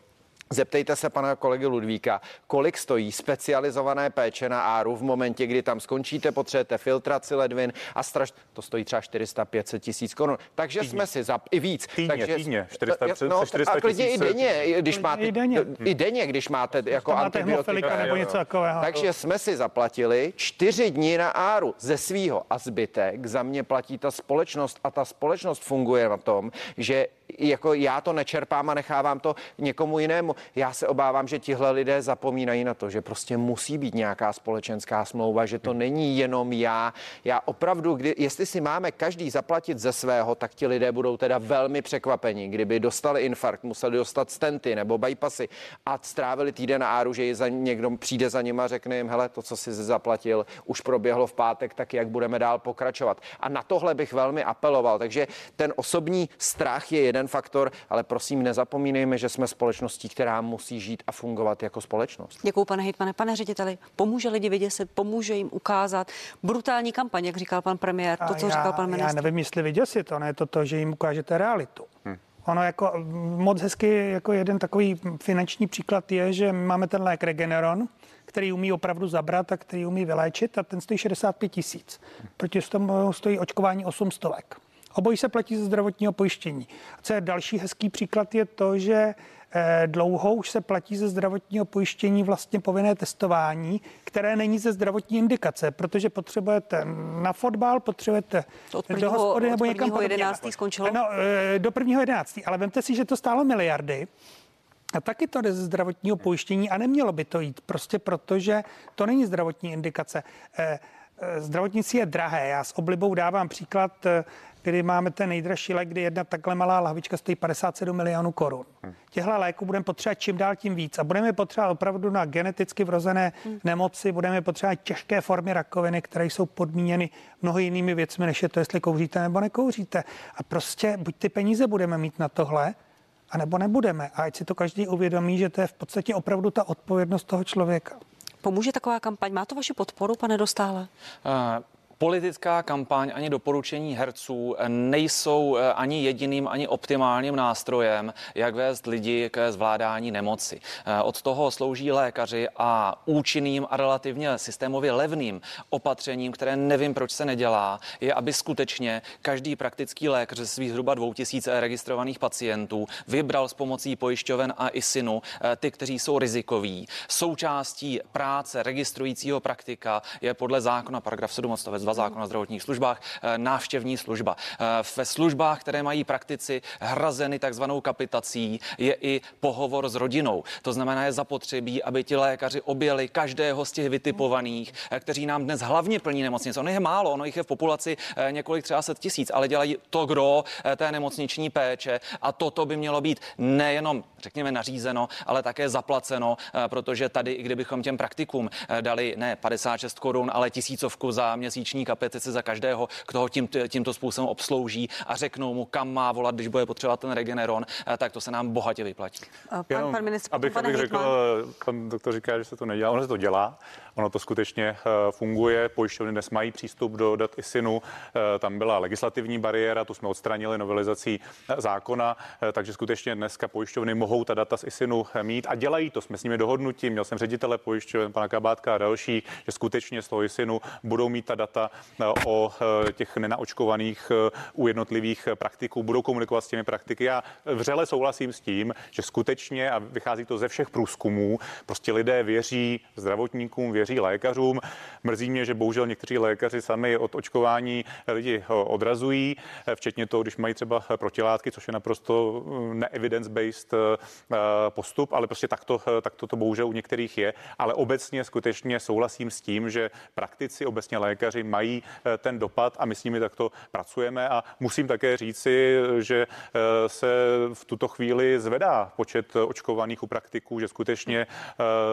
Zeptejte se pana kolegy Ludvíka, kolik stojí specializované péče na áru v momentě, kdy tam skončíte, potřebujete filtraci ledvin a straš... To stojí třeba 400-500 tisíc korun. Takže týdně. jsme si za... i víc. Týdně, takže... týdně, 400, no, 400 a klidně i denně, když máte, I denně. I denně, když máte jako máte antibiotika. nebo něco takového. Takže jsme si zaplatili čtyři dní na áru ze svýho a zbytek za mě platí ta společnost a ta společnost funguje na tom, že jako já to nečerpám a nechávám to někomu jinému. Já se obávám, že tihle lidé zapomínají na to, že prostě musí být nějaká společenská smlouva, že to není jenom já. Já opravdu, kdy, jestli si máme každý zaplatit ze svého, tak ti lidé budou teda velmi překvapení. Kdyby dostali infarkt, museli dostat stenty nebo bypassy a strávili týden na áru, že za někdo přijde za nima a řekne jim, hele, to, co si zaplatil, už proběhlo v pátek, tak jak budeme dál pokračovat. A na tohle bych velmi apeloval. Takže ten osobní strach je jeden faktor, ale prosím, nezapomínejme, že jsme společností, která musí žít a fungovat jako společnost. Děkuji, pane Hitmane. Pane řediteli, pomůže lidi vyděsit, pomůže jim ukázat brutální kampaň, jak říkal pan premiér, to, co já, říkal pan ministr. Já nevím, jestli vyděsit, ono je to to, že jim ukážete realitu. Hmm. Ono jako moc hezky, jako jeden takový finanční příklad je, že máme ten lék Regeneron, který umí opravdu zabrat a který umí vyléčit a ten stojí 65 tisíc. Proti tomu stojí očkování 800. Obojí se platí ze zdravotního pojištění. A co je další hezký příklad je to, že eh, dlouho už se platí ze zdravotního pojištění vlastně povinné testování, které není ze zdravotní indikace, protože potřebujete na fotbal, potřebujete od prvního, do hospody nebo od někam podobně. 11. skončilo? No, eh, do prvního 11. Ale vemte si, že to stálo miliardy. A taky to jde ze zdravotního pojištění a nemělo by to jít, prostě protože to není zdravotní indikace. Eh, zdravotnictví je drahé. Já s oblibou dávám příklad kdy máme ten nejdražší lék, kdy jedna takhle malá lahvička stojí 57 milionů korun. Hmm. Těchto léků budeme potřebovat čím dál tím víc a budeme potřebovat opravdu na geneticky vrozené hmm. nemoci, budeme potřebovat těžké formy rakoviny, které jsou podmíněny mnoho jinými věcmi, než je to, jestli kouříte nebo nekouříte. A prostě buď ty peníze budeme mít na tohle, a nebo nebudeme. A ať si to každý uvědomí, že to je v podstatě opravdu ta odpovědnost toho člověka. Pomůže taková kampaň? Má to vaši podporu, pane Dostále? Uh, politická kampaň ani doporučení herců nejsou eh, ani jediným, ani optimálním nástrojem, jak vést lidi ke zvládání nemoci. Eh, od toho slouží lékaři a účinným a relativně systémově levným opatřením, které nevím, proč se nedělá, je, aby skutečně každý praktický lékař ze svých zhruba 2000 registrovaných pacientů vybral s pomocí pojišťoven a ISINu eh, ty, kteří jsou rizikoví. Součástí práce registrujícího praktika je podle zákona paragraf 7 odstavec 2 zákona o zdravotních službách, návštěvní služba. Ve službách, které mají praktici hrazeny takzvanou kapitací, je i pohovor s rodinou. To znamená, je zapotřebí, aby ti lékaři objeli každého z těch vytipovaných, kteří nám dnes hlavně plní nemocnice. Ono je málo, ono jich je v populaci několik třeba set tisíc, ale dělají to gro té nemocniční péče a toto by mělo být nejenom, řekněme, nařízeno, ale také zaplaceno, protože tady, i kdybychom těm praktikům dali ne 56 korun, ale tisícovku za měsíční kapetici za každého, kdo ho tím, tímto způsobem obslouží a řeknou mu, kam má volat, když bude potřebovat ten Regeneron, tak to se nám bohatě vyplatí. Pan, Jenom, pan ministr, abych, abych řekl, pan doktor říká, že se to nedělá, ono se to dělá, ono to skutečně eh, funguje, pojišťovny dnes mají přístup do dat ISINu, eh, tam byla legislativní bariéra, tu jsme odstranili novelizací eh, zákona, takže skutečně dneska pojišťovny mohou ta data z ISINu mít a dělají to, jsme s nimi dohodnutí, měl jsem ředitele pojišťoven, pana Kabátka a další, že skutečně z toho ISINu budou mít ta data o těch nenaočkovaných u jednotlivých praktiků, budou komunikovat s těmi praktiky. Já vřele souhlasím s tím, že skutečně, a vychází to ze všech průzkumů, prostě lidé věří zdravotníkům, věří lékařům. Mrzí mě, že bohužel někteří lékaři sami od očkování lidi odrazují, včetně toho, když mají třeba protilátky, což je naprosto ne-evidence-based postup, ale prostě takto, takto to bohužel u některých je. Ale obecně skutečně souhlasím s tím, že praktici, obecně lékaři mají ten dopad a my s nimi takto pracujeme a musím také říci, že se v tuto chvíli zvedá počet očkovaných u praktiků, že skutečně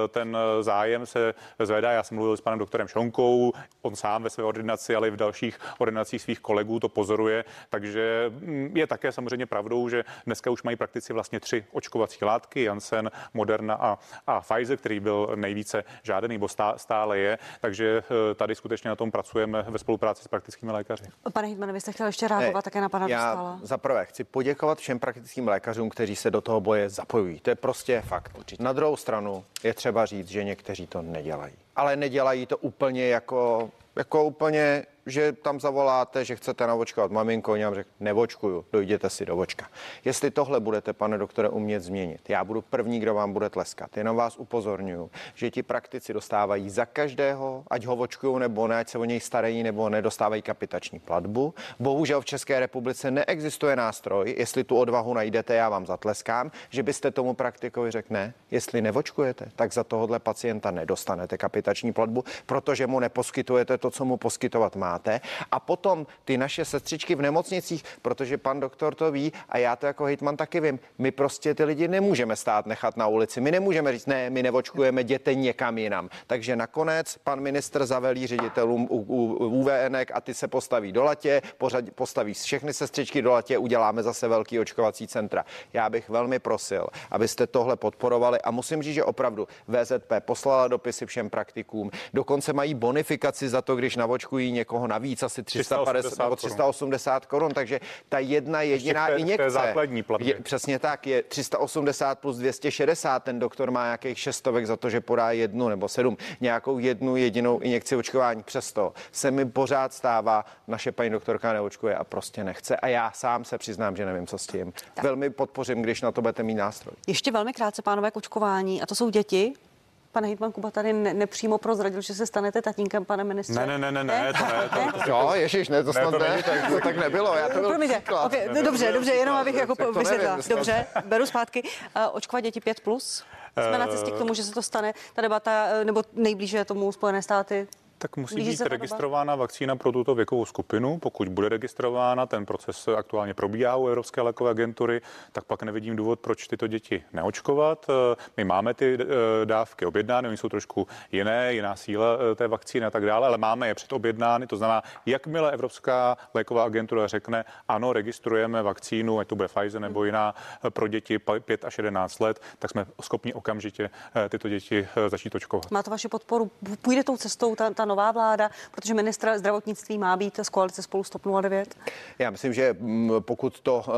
ten zájem se zvedá. Já jsem mluvil s panem doktorem Šonkou, on sám ve své ordinaci, ale i v dalších ordinacích svých kolegů to pozoruje, takže mm, je také samozřejmě pravdou, že dneska už mají praktici vlastně tři očkovací látky, Janssen, Moderna a, a Pfizer, který byl nejvíce žádaný, nebo stále je, takže eh, tady skutečně na tom pracujeme ve spolupráci s praktickými lékaři. Pane Hitmane, vy jste chtěl ještě reagovat ne, také na pana Já za prvé chci poděkovat všem praktickým lékařům, kteří se do toho boje zapojují. To je prostě fakt. Určitě. Na druhou stranu je třeba říct, že někteří to nedělají. Ale nedělají to úplně jako, jako úplně že tam zavoláte, že chcete navočkovat maminko, oni vám řekne, nevočkuju, dojděte si do vočka. Jestli tohle budete, pane doktore, umět změnit, já budu první, kdo vám bude tleskat. Jenom vás upozorňuju, že ti praktici dostávají za každého, ať ho vočkují nebo ne, ať se o něj starají nebo nedostávají kapitační platbu. Bohužel v České republice neexistuje nástroj, jestli tu odvahu najdete, já vám zatleskám, že byste tomu praktikovi řekl ne, jestli nevočkujete, tak za tohohle pacienta nedostanete kapitační platbu, protože mu neposkytujete to, co mu poskytovat má máte. A potom ty naše sestřičky v nemocnicích, protože pan doktor to ví a já to jako hejtman taky vím, my prostě ty lidi nemůžeme stát nechat na ulici. My nemůžeme říct, ne, my nevočkujeme, děte někam jinam. Takže nakonec pan ministr zavelí ředitelům u, u, UVN a ty se postaví do latě, pořad, postaví všechny sestřičky do latě, uděláme zase velký očkovací centra. Já bych velmi prosil, abyste tohle podporovali a musím říct, že opravdu VZP poslala dopisy všem praktikům, dokonce mají bonifikaci za to, když navočkují někoho navíc, asi 350 nebo 380 korun, takže ta jedna jediná té, injekce. základní je, přesně tak, je 380 plus 260, ten doktor má nějakých šestovek za to, že podá jednu nebo sedm, nějakou jednu jedinou injekci očkování. Přesto se mi pořád stává, naše paní doktorka neočkuje a prostě nechce. A já sám se přiznám, že nevím, co s tím. Tak. Velmi podpořím, když na to budete mít nástroj. Ještě velmi krátce, pánové, k očkování. A to jsou děti, Pan hejtman Kuba tady ne, nepřímo prozradil, že se stanete tatínkem, pane ministře. Ne, ne, ne, ne, ne, to ne. To, to, jo, ježiš, ne, to snad ne, to, ne, tak, to tak nebylo, já to byl Promiňte, okay, ne, dobře, dobře, jenom abych jako vysvětlila. Dobře, beru zpátky. Uh, očkovat děti 5+. Plus. Jsme na cestě k tomu, že se to stane. Ta debata, eh, nebo nejblíže tomu Spojené státy, tak musí být registrována vakcína pro tuto věkovou skupinu. Pokud bude registrována, ten proces aktuálně probíhá u Evropské lékové agentury, tak pak nevidím důvod, proč tyto děti neočkovat. My máme ty eh, dávky objednány, oni jsou trošku jiné, jiná síla eh, té vakcíny a tak dále, ale máme je předobjednány. To znamená, jakmile Evropská léková agentura řekne, ano, registrujeme vakcínu, ať to bude Pfizer nebo jiná, eh, pro děti 5 až 11 let, tak jsme schopni okamžitě tyto děti začít očkovat. Má to vaši podporu? Půjde tou cestou ta, ta nová vláda, protože ministra zdravotnictví má být z koalice spolu stop 09? Já myslím, že mm, pokud to uh,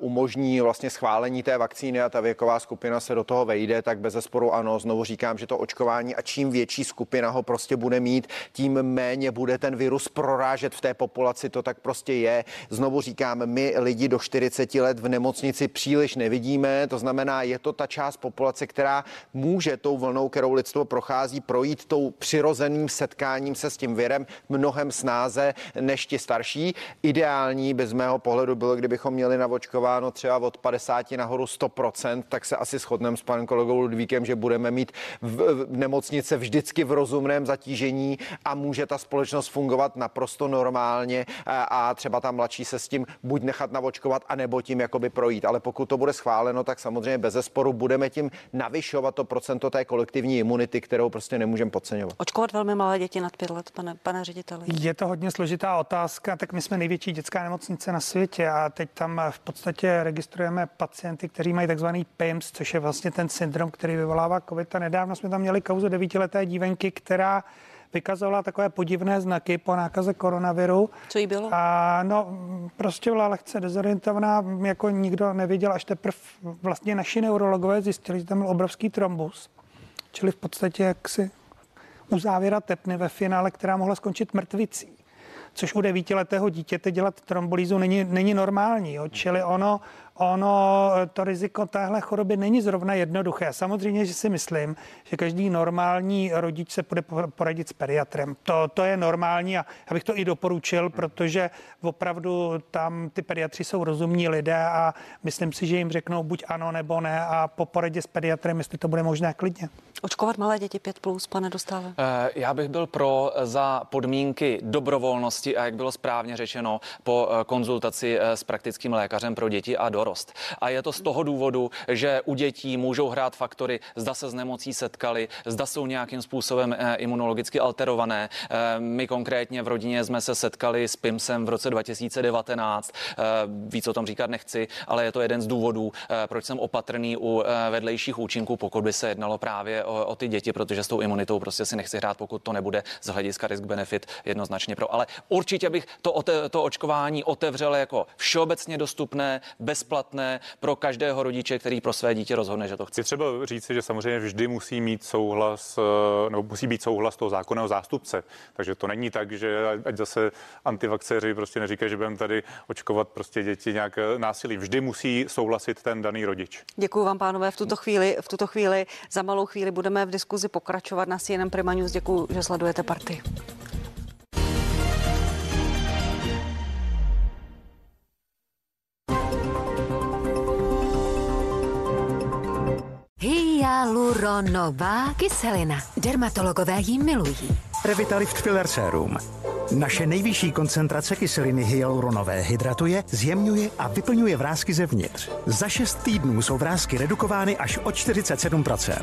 umožní vlastně schválení té vakcíny a ta věková skupina se do toho vejde, tak bez zesporu ano, znovu říkám, že to očkování a čím větší skupina ho prostě bude mít, tím méně bude ten virus prorážet v té populaci, to tak prostě je. Znovu říkám, my lidi do 40 let v nemocnici příliš nevidíme, to znamená, je to ta část populace, která může tou vlnou, kterou lidstvo prochází, projít tou přirozeným setkáním potkáním se s tím virem mnohem snáze než ti starší. Ideální by z mého pohledu bylo, kdybychom měli navočkováno třeba od 50 nahoru 100%, tak se asi shodneme s panem kolegou Ludvíkem, že budeme mít v, v nemocnice vždycky v rozumném zatížení a může ta společnost fungovat naprosto normálně a, a třeba ta mladší se s tím buď nechat navočkovat, anebo tím jakoby projít. Ale pokud to bude schváleno, tak samozřejmě bez zesporu budeme tím navyšovat to procento té kolektivní imunity, kterou prostě nemůžeme podceňovat. Očkovat velmi malé děti nad pět let, pane, pane řediteli. Je to hodně složitá otázka, tak my jsme největší dětská nemocnice na světě a teď tam v podstatě registrujeme pacienty, kteří mají takzvaný PIMS, což je vlastně ten syndrom, který vyvolává COVID. A nedávno jsme tam měli kauzu devítileté dívenky, která vykazovala takové podivné znaky po nákaze koronaviru. Co jí bylo? A no, prostě byla lehce dezorientovaná, jako nikdo nevěděl, až teprve vlastně naši neurologové zjistili, že tam byl obrovský trombus. Čili v podstatě jaksi uzávěra tepny ve finále, která mohla skončit mrtvicí což u devítiletého dítěte dělat trombolízu není, není normální. Jo. Čili ono, ono, to riziko téhle choroby není zrovna jednoduché. Samozřejmě, že si myslím, že každý normální rodič se bude poradit s pediatrem. To, to je normální a já bych to i doporučil, protože opravdu tam ty pediatři jsou rozumní lidé a myslím si, že jim řeknou buď ano nebo ne a po poradě s pediatrem, jestli to bude možné klidně. Očkovat malé děti 5 plus, pane Dostále? Eh, já bych byl pro za podmínky dobrovolnosti a jak bylo správně řečeno po eh, konzultaci eh, s praktickým lékařem pro děti a dorost. A je to z toho důvodu, že u dětí můžou hrát faktory, zda se s nemocí setkali, zda jsou nějakým způsobem imunologicky alterované. My konkrétně v rodině jsme se setkali s PIMSem v roce 2019. Víc o tom říkat nechci, ale je to jeden z důvodů, proč jsem opatrný u vedlejších účinků, pokud by se jednalo právě o, o ty děti, protože s tou imunitou prostě si nechci hrát, pokud to nebude z hlediska risk benefit jednoznačně pro. Ale určitě bych to, to očkování otevřel jako všeobecně dostupné, bezplatné pro každého rodiče, který pro své dítě rozhodne, že to chce. Je třeba říci, že samozřejmě vždy musí mít souhlas, eh, nebo musí být souhlas toho zákonného zástupce. Takže to není tak, že ať zase antivakceři prostě neříkají, že budeme tady očkovat prostě děti nějak násilí. Vždy musí souhlasit ten daný rodič. Děkuji vám, pánové, v tuto chvíli, v tuto chvíli za malou chvíli budeme v diskuzi pokračovat na CNN Prima News. Děkuji, že sledujete party. Hyaluronová kyselina. Dermatologové ji milují. Revitalift Filler Serum. Naše nejvyšší koncentrace kyseliny hyaluronové hydratuje, zjemňuje a vyplňuje vrázky zevnitř. Za 6 týdnů jsou vrázky redukovány až o 47%.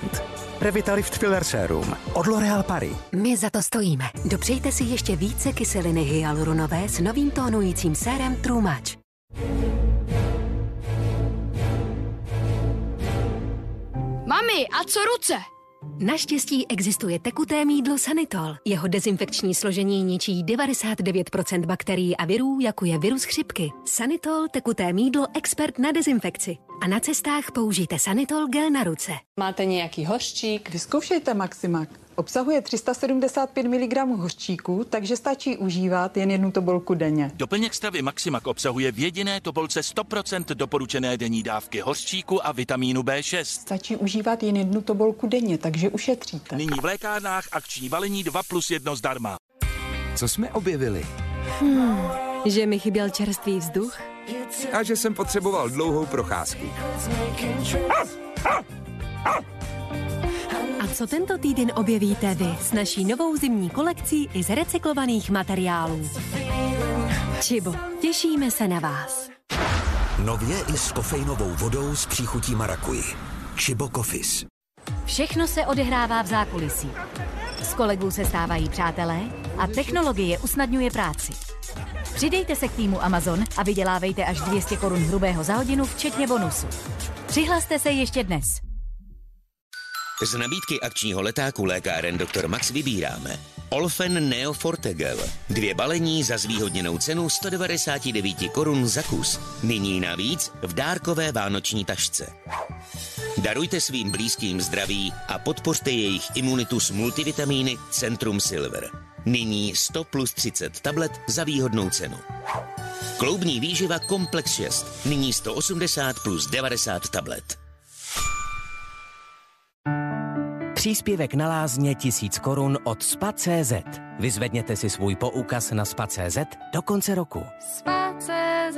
Revitalift Filler Serum od L'Oréal Paris. My za to stojíme. Dopřejte si ještě více kyseliny hyaluronové s novým tónujícím sérem True Match. Mami, a co ruce? Naštěstí existuje tekuté mídlo Sanitol. Jeho dezinfekční složení ničí 99% bakterií a virů, jako je virus chřipky. Sanitol, tekuté mídlo, expert na dezinfekci. A na cestách použijte Sanitol gel na ruce. Máte nějaký hořčík? Vyzkoušejte Maximak. Obsahuje 375 mg hořčíku, takže stačí užívat jen jednu tobolku denně. Doplněk stravy Maximak obsahuje v jediné tobolce 100% doporučené denní dávky hořčíku a vitamínu B6. Stačí užívat jen jednu tobolku denně, takže ušetříte. Nyní v lékárnách akční balení 2 plus 1 zdarma. Co jsme objevili? Hmm, že mi chyběl čerstvý vzduch? A že jsem potřeboval dlouhou procházku. A co tento týden objevíte vy s naší novou zimní kolekcí i z recyklovaných materiálů? Čibo, těšíme se na vás. Nově i s kofeinovou vodou s příchutí marakuji. Čibo Kofis. Všechno se odehrává v zákulisí. Kolegů se stávají přátelé a technologie usnadňuje práci. Přidejte se k týmu Amazon a vydělávejte až 200 korun hrubého za hodinu, včetně bonusu. Přihlaste se ještě dnes. Z nabídky akčního letáku lékáren Dr. Max vybíráme Olfen Neo Fortegel. Dvě balení za zvýhodněnou cenu 199 korun za kus. Nyní navíc v dárkové vánoční tašce. Darujte svým blízkým zdraví a podpořte jejich imunitu s multivitamíny Centrum Silver. Nyní 100 plus 30 tablet za výhodnou cenu. Kloubní výživa Komplex 6. Nyní 180 plus 90 tablet. Příspěvek na lázně 1000 korun od SPA.cz. Vyzvedněte si svůj poukaz na SPA.cz do konce roku. Spa.cz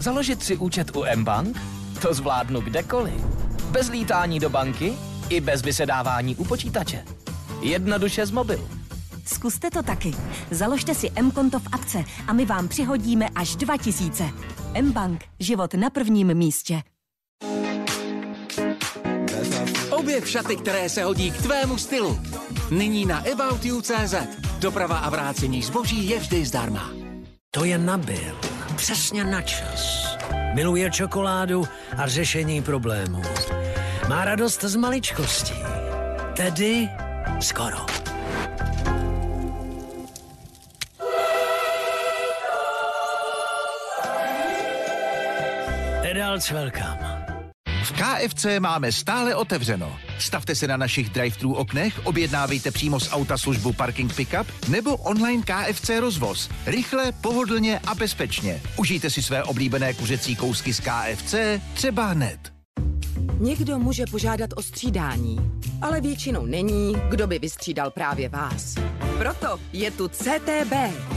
Založit si účet u mBank? To zvládnu kdekoliv. Bez lítání do banky i bez vysedávání u počítače. Jednoduše z mobilu. Zkuste to taky. Založte si M-konto v apce a my vám přihodíme až 2000. M-bank. Život na prvním místě. Objev šaty, které se hodí k tvému stylu. Nyní na aboutyou.cz. Doprava a vrácení zboží je vždy zdarma. To je nabil. Přesně na čas. Miluje čokoládu a řešení problémů. Má radost z maličkostí. Tedy skoro. Adults welcome. V KFC máme stále otevřeno. Stavte se na našich drive-thru oknech, objednávejte přímo z auta službu Parking Pickup nebo online KFC rozvoz. Rychle, pohodlně a bezpečně. Užijte si své oblíbené kuřecí kousky z KFC třeba hned. Někdo může požádat o střídání, ale většinou není, kdo by vystřídal právě vás. Proto je tu CTB.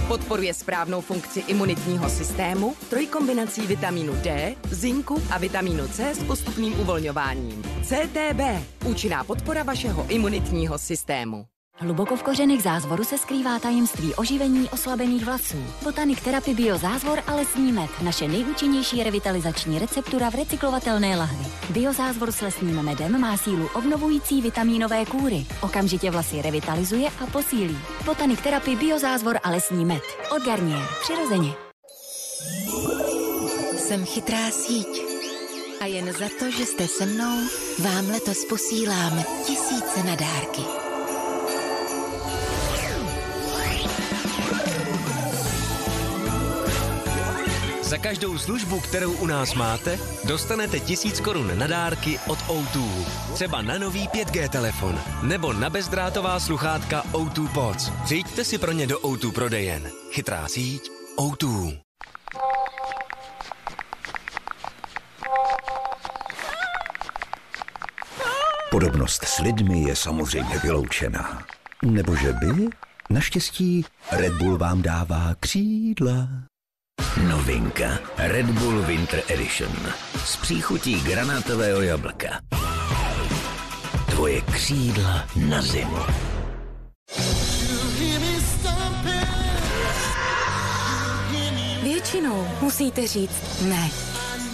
Podporuje správnou funkci imunitního systému trojkombinací vitamínu D, zinku a vitamínu C s postupným uvolňováním. CTB. Účinná podpora vašeho imunitního systému. Hluboko v kořenech zázvoru se skrývá tajemství oživení oslabených vlasů. Botanik Therapy Bio Zázvor a lesní med. Naše nejúčinnější revitalizační receptura v recyklovatelné lahvi. Biozázvor s lesním medem má sílu obnovující vitamínové kůry. Okamžitě vlasy revitalizuje a posílí. Botanik Therapy Bio Zázvor a lesní med. Od Garnier. Přirozeně. Jsem chytrá síť. A jen za to, že jste se mnou, vám letos posílám tisíce na dárky. Za každou službu, kterou u nás máte, dostanete tisíc korun na dárky od O2. Třeba na nový 5G telefon nebo na bezdrátová sluchátka O2 Pods. Přijďte si pro ně do O2 prodejen. Chytrá síť O2. Podobnost s lidmi je samozřejmě vyloučená. Nebo že by? Naštěstí Red Bull vám dává křídla. Novinka Red Bull Winter Edition s příchutí granátového jablka. Tvoje křídla na zimu. Většinou musíte říct ne.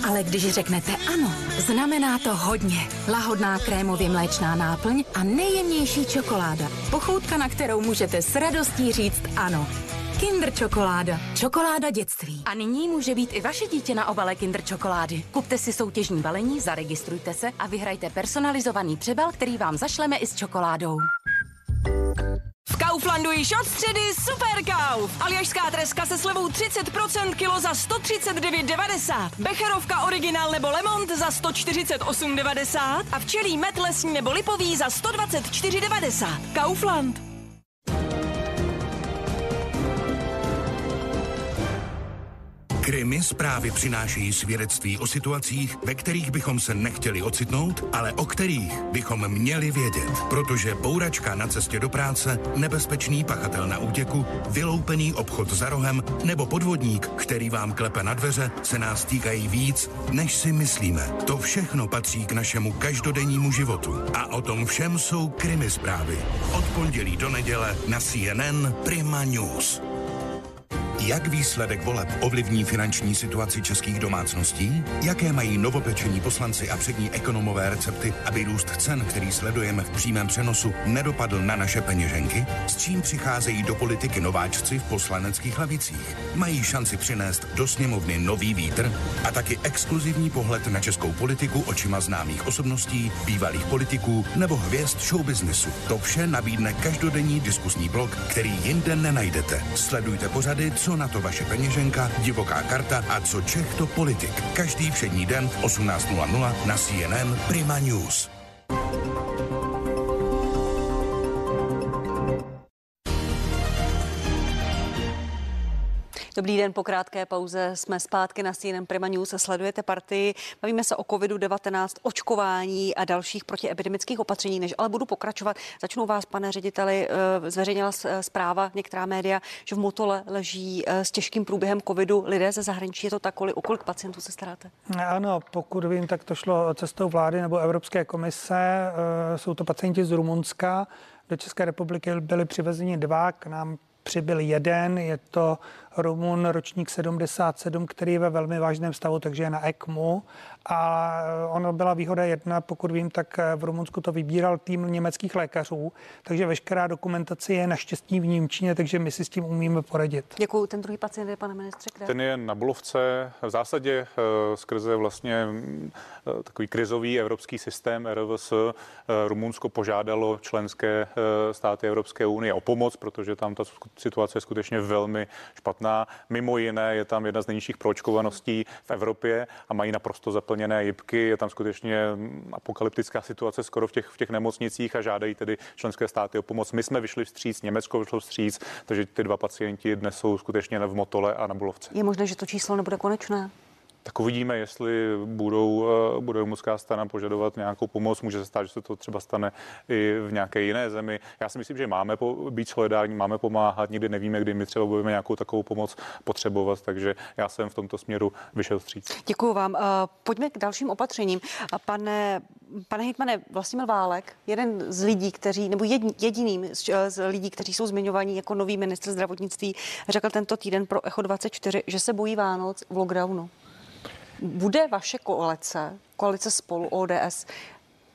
Ale když řeknete ano, znamená to hodně. Lahodná krémově mléčná náplň a nejjemnější čokoláda. Pochoutka, na kterou můžete s radostí říct ano. Kinder čokoláda. Čokoláda dětství. A nyní může být i vaše dítě na obale Kinder čokolády. Kupte si soutěžní balení, zaregistrujte se a vyhrajte personalizovaný přebal, který vám zašleme i s čokoládou. V Kauflandu již od středy Super Kauf. Aljašská treska se slevou 30% kilo za 139,90. Becherovka originál nebo Lemont za 148,90. A včelí met lesní nebo lipový za 124,90. Kaufland. Krimi zprávy přinášejí svědectví o situacích, ve kterých bychom se nechtěli ocitnout, ale o kterých bychom měli vědět. Protože bouračka na cestě do práce, nebezpečný pachatel na útěku, vyloupený obchod za rohem nebo podvodník, který vám klepe na dveře, se nás týkají víc, než si myslíme. To všechno patří k našemu každodennímu životu. A o tom všem jsou krimi zprávy. Od pondělí do neděle na CNN Prima News. Jak výsledek voleb ovlivní finanční situaci českých domácností? Jaké mají novopečení poslanci a přední ekonomové recepty, aby růst cen, který sledujeme v přímém přenosu, nedopadl na naše peněženky? S čím přicházejí do politiky nováčci v poslaneckých lavicích? Mají šanci přinést do sněmovny nový vítr a taky exkluzivní pohled na českou politiku očima známých osobností, bývalých politiků nebo hvězd showbiznesu. To vše nabídne každodenní diskusní blok, který jinde nenajdete. Sledujte pořady, co na to vaše peněženka, divoká karta a co Čech to politik. Každý všední den v 18.00 na CNN Prima News. Dobrý den, po krátké pauze jsme zpátky na CNN Prima News. Sledujete partii. Bavíme se o COVID-19, očkování a dalších protiepidemických opatření. Než ale budu pokračovat, začnu vás, pane řediteli. eh, Zveřejnila zpráva některá média, že v Motole leží eh, s těžkým průběhem covidu lidé ze zahraničí. Je to tak, o kolik pacientů se staráte? Ano, pokud vím, tak to šlo cestou vlády nebo Evropské komise. Eh, Jsou to pacienti z Rumunska. Do České republiky byli přivezeni dva, k nám přibyl jeden. Je to Rumun ročník 77, který je ve velmi vážném stavu, takže je na ECMu. A ono byla výhoda jedna, pokud vím, tak v Rumunsku to vybíral tým německých lékařů, takže veškerá dokumentace je naštěstí v Němčině, takže my si s tím umíme poradit. Děkuji. Ten druhý pacient je, pane ministře, kde? Ten je na Bulovce v zásadě eh, skrze vlastně mm, eh, takový krizový evropský systém RVS. eh, Rumunsko požádalo členské státy Evropské unie o pomoc, protože tam ta situace je skutečně velmi špatná. Mimo jiné je tam jedna z nejnižších proočkovaností v Evropě a mají naprosto zaplněné jibky. Je tam skutečně mm, apokalyptická situace skoro v těch, v těch nemocnicích a žádají tedy členské státy o pomoc. My jsme vyšli vstříc, Německo vyšlo vstříc, takže ty dva pacienti dnes jsou skutečně v Motole a na Bulovce. Je možné, že to číslo nebude konečné? Tak uvidíme, jestli budou, eh, bude rumunská strana požadovat nějakou pomoc. Může se stát, že se to třeba stane i v nějaké jiné zemi. Já si myslím, že máme po, být solidární, máme pomáhat. Nikdy nevíme, kdy my třeba budeme nějakou takovou pomoc potřebovat, takže já jsem v tomto směru vyšel vstříc. Děkuji vám. Eh, Pojďme k dalším opatřením. Pane, pane Hitmane, Vlastimil Válek, jeden z lidí, kteří, nebo jedin- jediným z, eh, z lidí, kteří jsou zmiňovaní jako nový ministr zdravotnictví, řekl tento týden pro Echo 24, že se bojí Vánoc v lockdownu. Bude vaše koalice, koalice spolu ODS,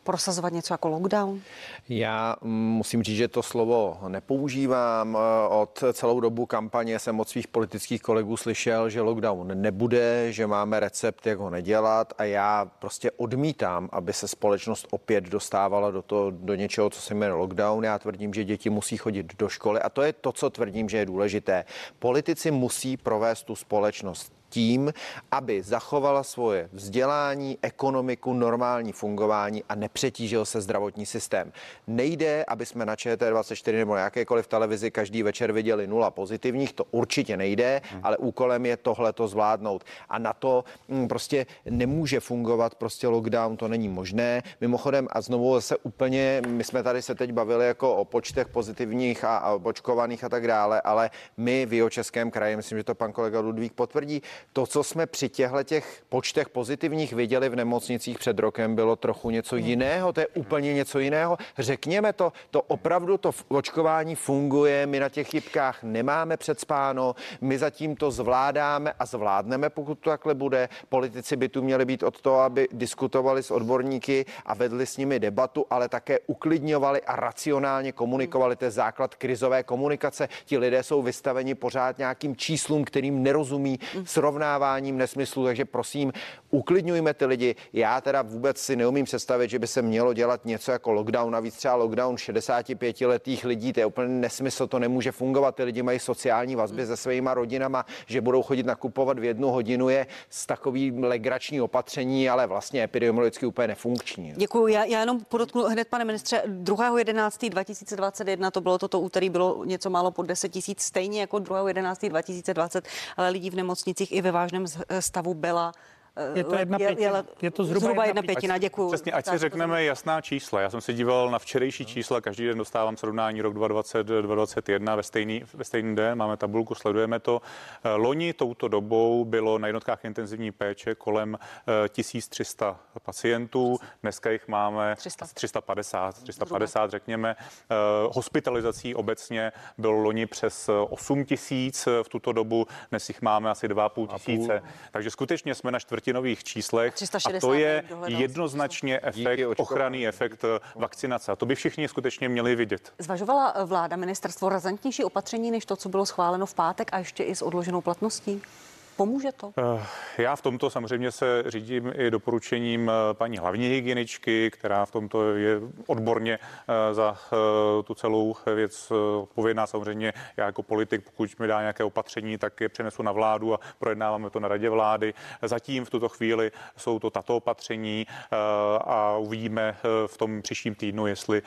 prosazovat něco jako lockdown? Já musím říct, že to slovo nepoužívám. Od celou dobu kampaně jsem od svých politických kolegů slyšel, že lockdown nebude, že máme recept, jak ho nedělat a já prostě odmítám, aby se společnost opět dostávala do, to, do něčeho, co se jmenuje lockdown. Já tvrdím, že děti musí chodit do školy a to je to, co tvrdím, že je důležité. Politici musí provést tu společnost tím, aby zachovala svoje vzdělání, ekonomiku, normální fungování a nepřetížil se zdravotní systém. Nejde, aby jsme na ČT24 nebo na jakékoliv televizi každý večer viděli nula pozitivních, to určitě nejde, ale úkolem je tohle to zvládnout. A na to mm, prostě nemůže fungovat prostě lockdown, to není možné. Mimochodem a znovu se úplně, my jsme tady se teď bavili jako o počtech pozitivních a, a očkovaných a tak dále, ale my v Jihočeském kraji, myslím, že to pan kolega Ludvík potvrdí, to, co jsme při těchto těch počtech pozitivních viděli v nemocnicích před rokem, bylo trochu něco jiného, to je úplně něco jiného. Řekněme to, to opravdu to očkování funguje, my na těch jibkách nemáme předspáno, my zatím to zvládáme a zvládneme, pokud to takhle bude. Politici by tu měli být od toho, aby diskutovali s odborníky a vedli s nimi debatu, ale také uklidňovali a racionálně komunikovali. To je základ krizové komunikace. Ti lidé jsou vystaveni pořád nějakým číslům, kterým nerozumí, srovnáváním nesmyslu, takže prosím, uklidňujme ty lidi. Já teda vůbec si neumím představit, že by se mělo dělat něco jako lockdown, navíc třeba lockdown 65 letých lidí, to je úplně nesmysl, to nemůže fungovat. Ty lidi mají sociální vazby se svýma rodinama, že budou chodit nakupovat v jednu hodinu je s takový legrační opatření, ale vlastně epidemiologicky úplně nefunkční. Děkuji. Já, já jenom podotknu hned, pane ministře, 2.11.2021, to bylo toto úterý, bylo něco málo pod 10 tisíc, stejně jako 2.11.2020, ale lidí v nemocnicích i ve vážném stavu byla Je to jedna pětina. Je to zhruba jedna jedna pětina. Děkuji. Přesně, ať si řekneme jasná čísla. Já jsem se díval na včerejší čísla, každý den dostávám srovnání rok 2020, 2021 ve stejný, ve stejný den, máme tabulku, sledujeme to. Eh, Loni touto dobou bylo na jednotkách intenzivní péče kolem eh, 1300 pacientů, dneska jich máme 350, 350 řekněme. Eh, Hospitalizací obecně bylo loni přes 8 tisíc v tuto dobu, dnes jich máme asi 2,5 tisíce. Takže skutečně jsme na čtvrtinových číslech a 360 to je jednoznačně efekt, ochranný efekt eh, vakcinace. A to by všichni skutečně měli vidět. Zvažovala eh, vláda ministerstvo razantnější opatření než to, co bylo schváleno v pátek a ještě i s odloženou platností? Pomůže to? Eh, já v tomto samozřejmě se řídím i doporučením eh, paní hlavní hygieničky, která v tomto je odborně eh, za tu celou věc odpovědná. Samozřejmě já jako politik, pokud mi dá nějaké opatření, tak je přenesu na vládu a projednáváme to na radě vlády. Zatím v tuto chvíli jsou to tato opatření a uvidíme v tom příštím týdnu, jestli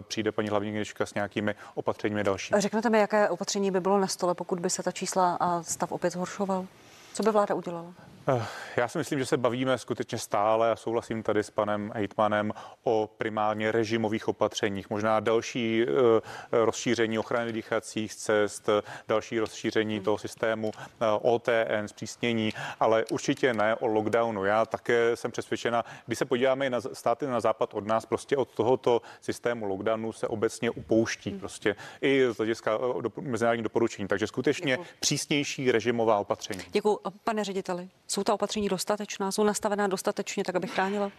přijde paní hlavní hygienička s nějakými opatřeními dalšími. Řeknete mi, jaké opatření by bylo na stole, pokud by se ta čísla a stav opět zhoršoval? Co by vláda udělala? Eh, já si myslím, že se bavíme skutečně stále a souhlasím tady s panem Hejtmanem o primárně režimových opatřeních. Možná další uh, rozšíření ochrany dýchacích cest, další rozšíření toho systému eh, OTN, zpřísnění, ale určitě ne o lockdownu. Já také jsem přesvědčena, když se podíváme na státy na západ od nás, prostě od tohoto systému lockdownu se obecně upouští. Hmm. Prostě i z hlediska do, mezinárodní doporučení. Takže skutečně Děkuji. přísnější režimová opatření. Děkuji, pane řediteli. Jsou ta opatření dostatečná? Jsou nastavená dostatečně, tak aby chránila?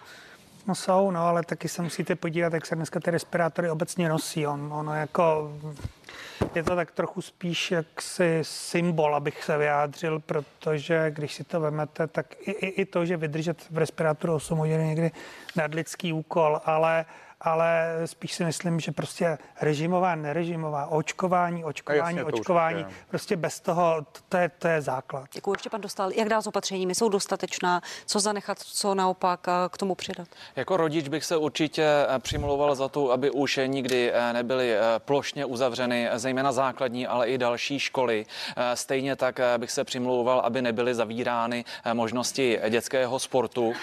No jsou, no, ale taky se musíte podívat, jak se dneska ty respirátory obecně nosí. On, ono jako, je to tak trochu spíš jaksi symbol, abych se vyjádřil, protože když si to vemete, tak i, i, i to, že vydržet v respirátoru 8 hodin někdy nadlidský úkol, ale ale spíš si myslím, že prostě režimová, nerežimová, očkování, očkování, jasně, očkování, určitě. prostě bez toho, to je, to je základ. Děkuji, ještě pan dostal. Jak dál s opatřeními? Jsou dostatečná? Co zanechat, co naopak k tomu přidat? Jako rodič bych se určitě eh, přimlouval za to, aby už nikdy eh, nebyly eh, plošně uzavřeny, zejména základní, ale i další školy. Stejně tak bych se přimlouval, aby nebyly zavírány možnosti dětského sportu,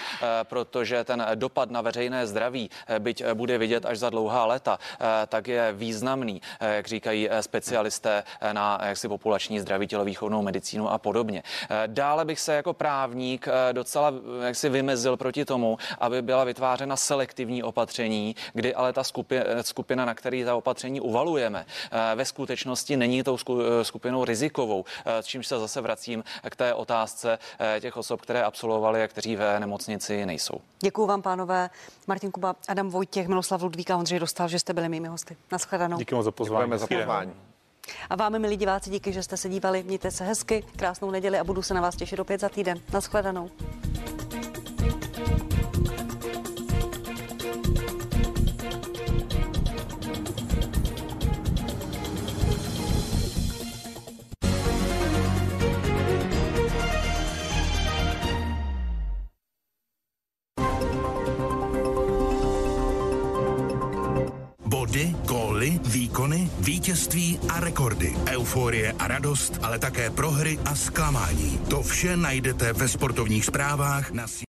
protože ten dopad na veřejné zdraví, byť bude bude vidět až za dlouhá léta, eh, tak je významný, eh, jak říkají eh, specialisté na jaksi populační zdraví, tělovýchovnou medicínu a podobně. Dále bych se jako právník docela jaksi vymezil proti tomu, aby byla vytvářena selektivní opatření, kdy ale ta skupina, na který ta opatření uvalujeme, ve skutečnosti není tou skupinou rizikovou, s čímž se zase vracím k té otázce těch osob, které absolvovali a kteří ve nemocnici nejsou. Děkuji vám, pánové. Martin Kuba, Adam Vojtěch, Miloslav Ludvík a Ondřej Dostal, že jste byli mými hosty. Naschledanou. Díky moc za pozvání. za pozvání. A vám, milí diváci, díky, že jste se dívali. Mějte se hezky, krásnou neděli a budu se na vás těšit opět za týden. Naschledanou. Výkony, vítězství a rekordy, euforie a radost, ale také prohry a zklamání. To vše najdete ve sportovních zprávách na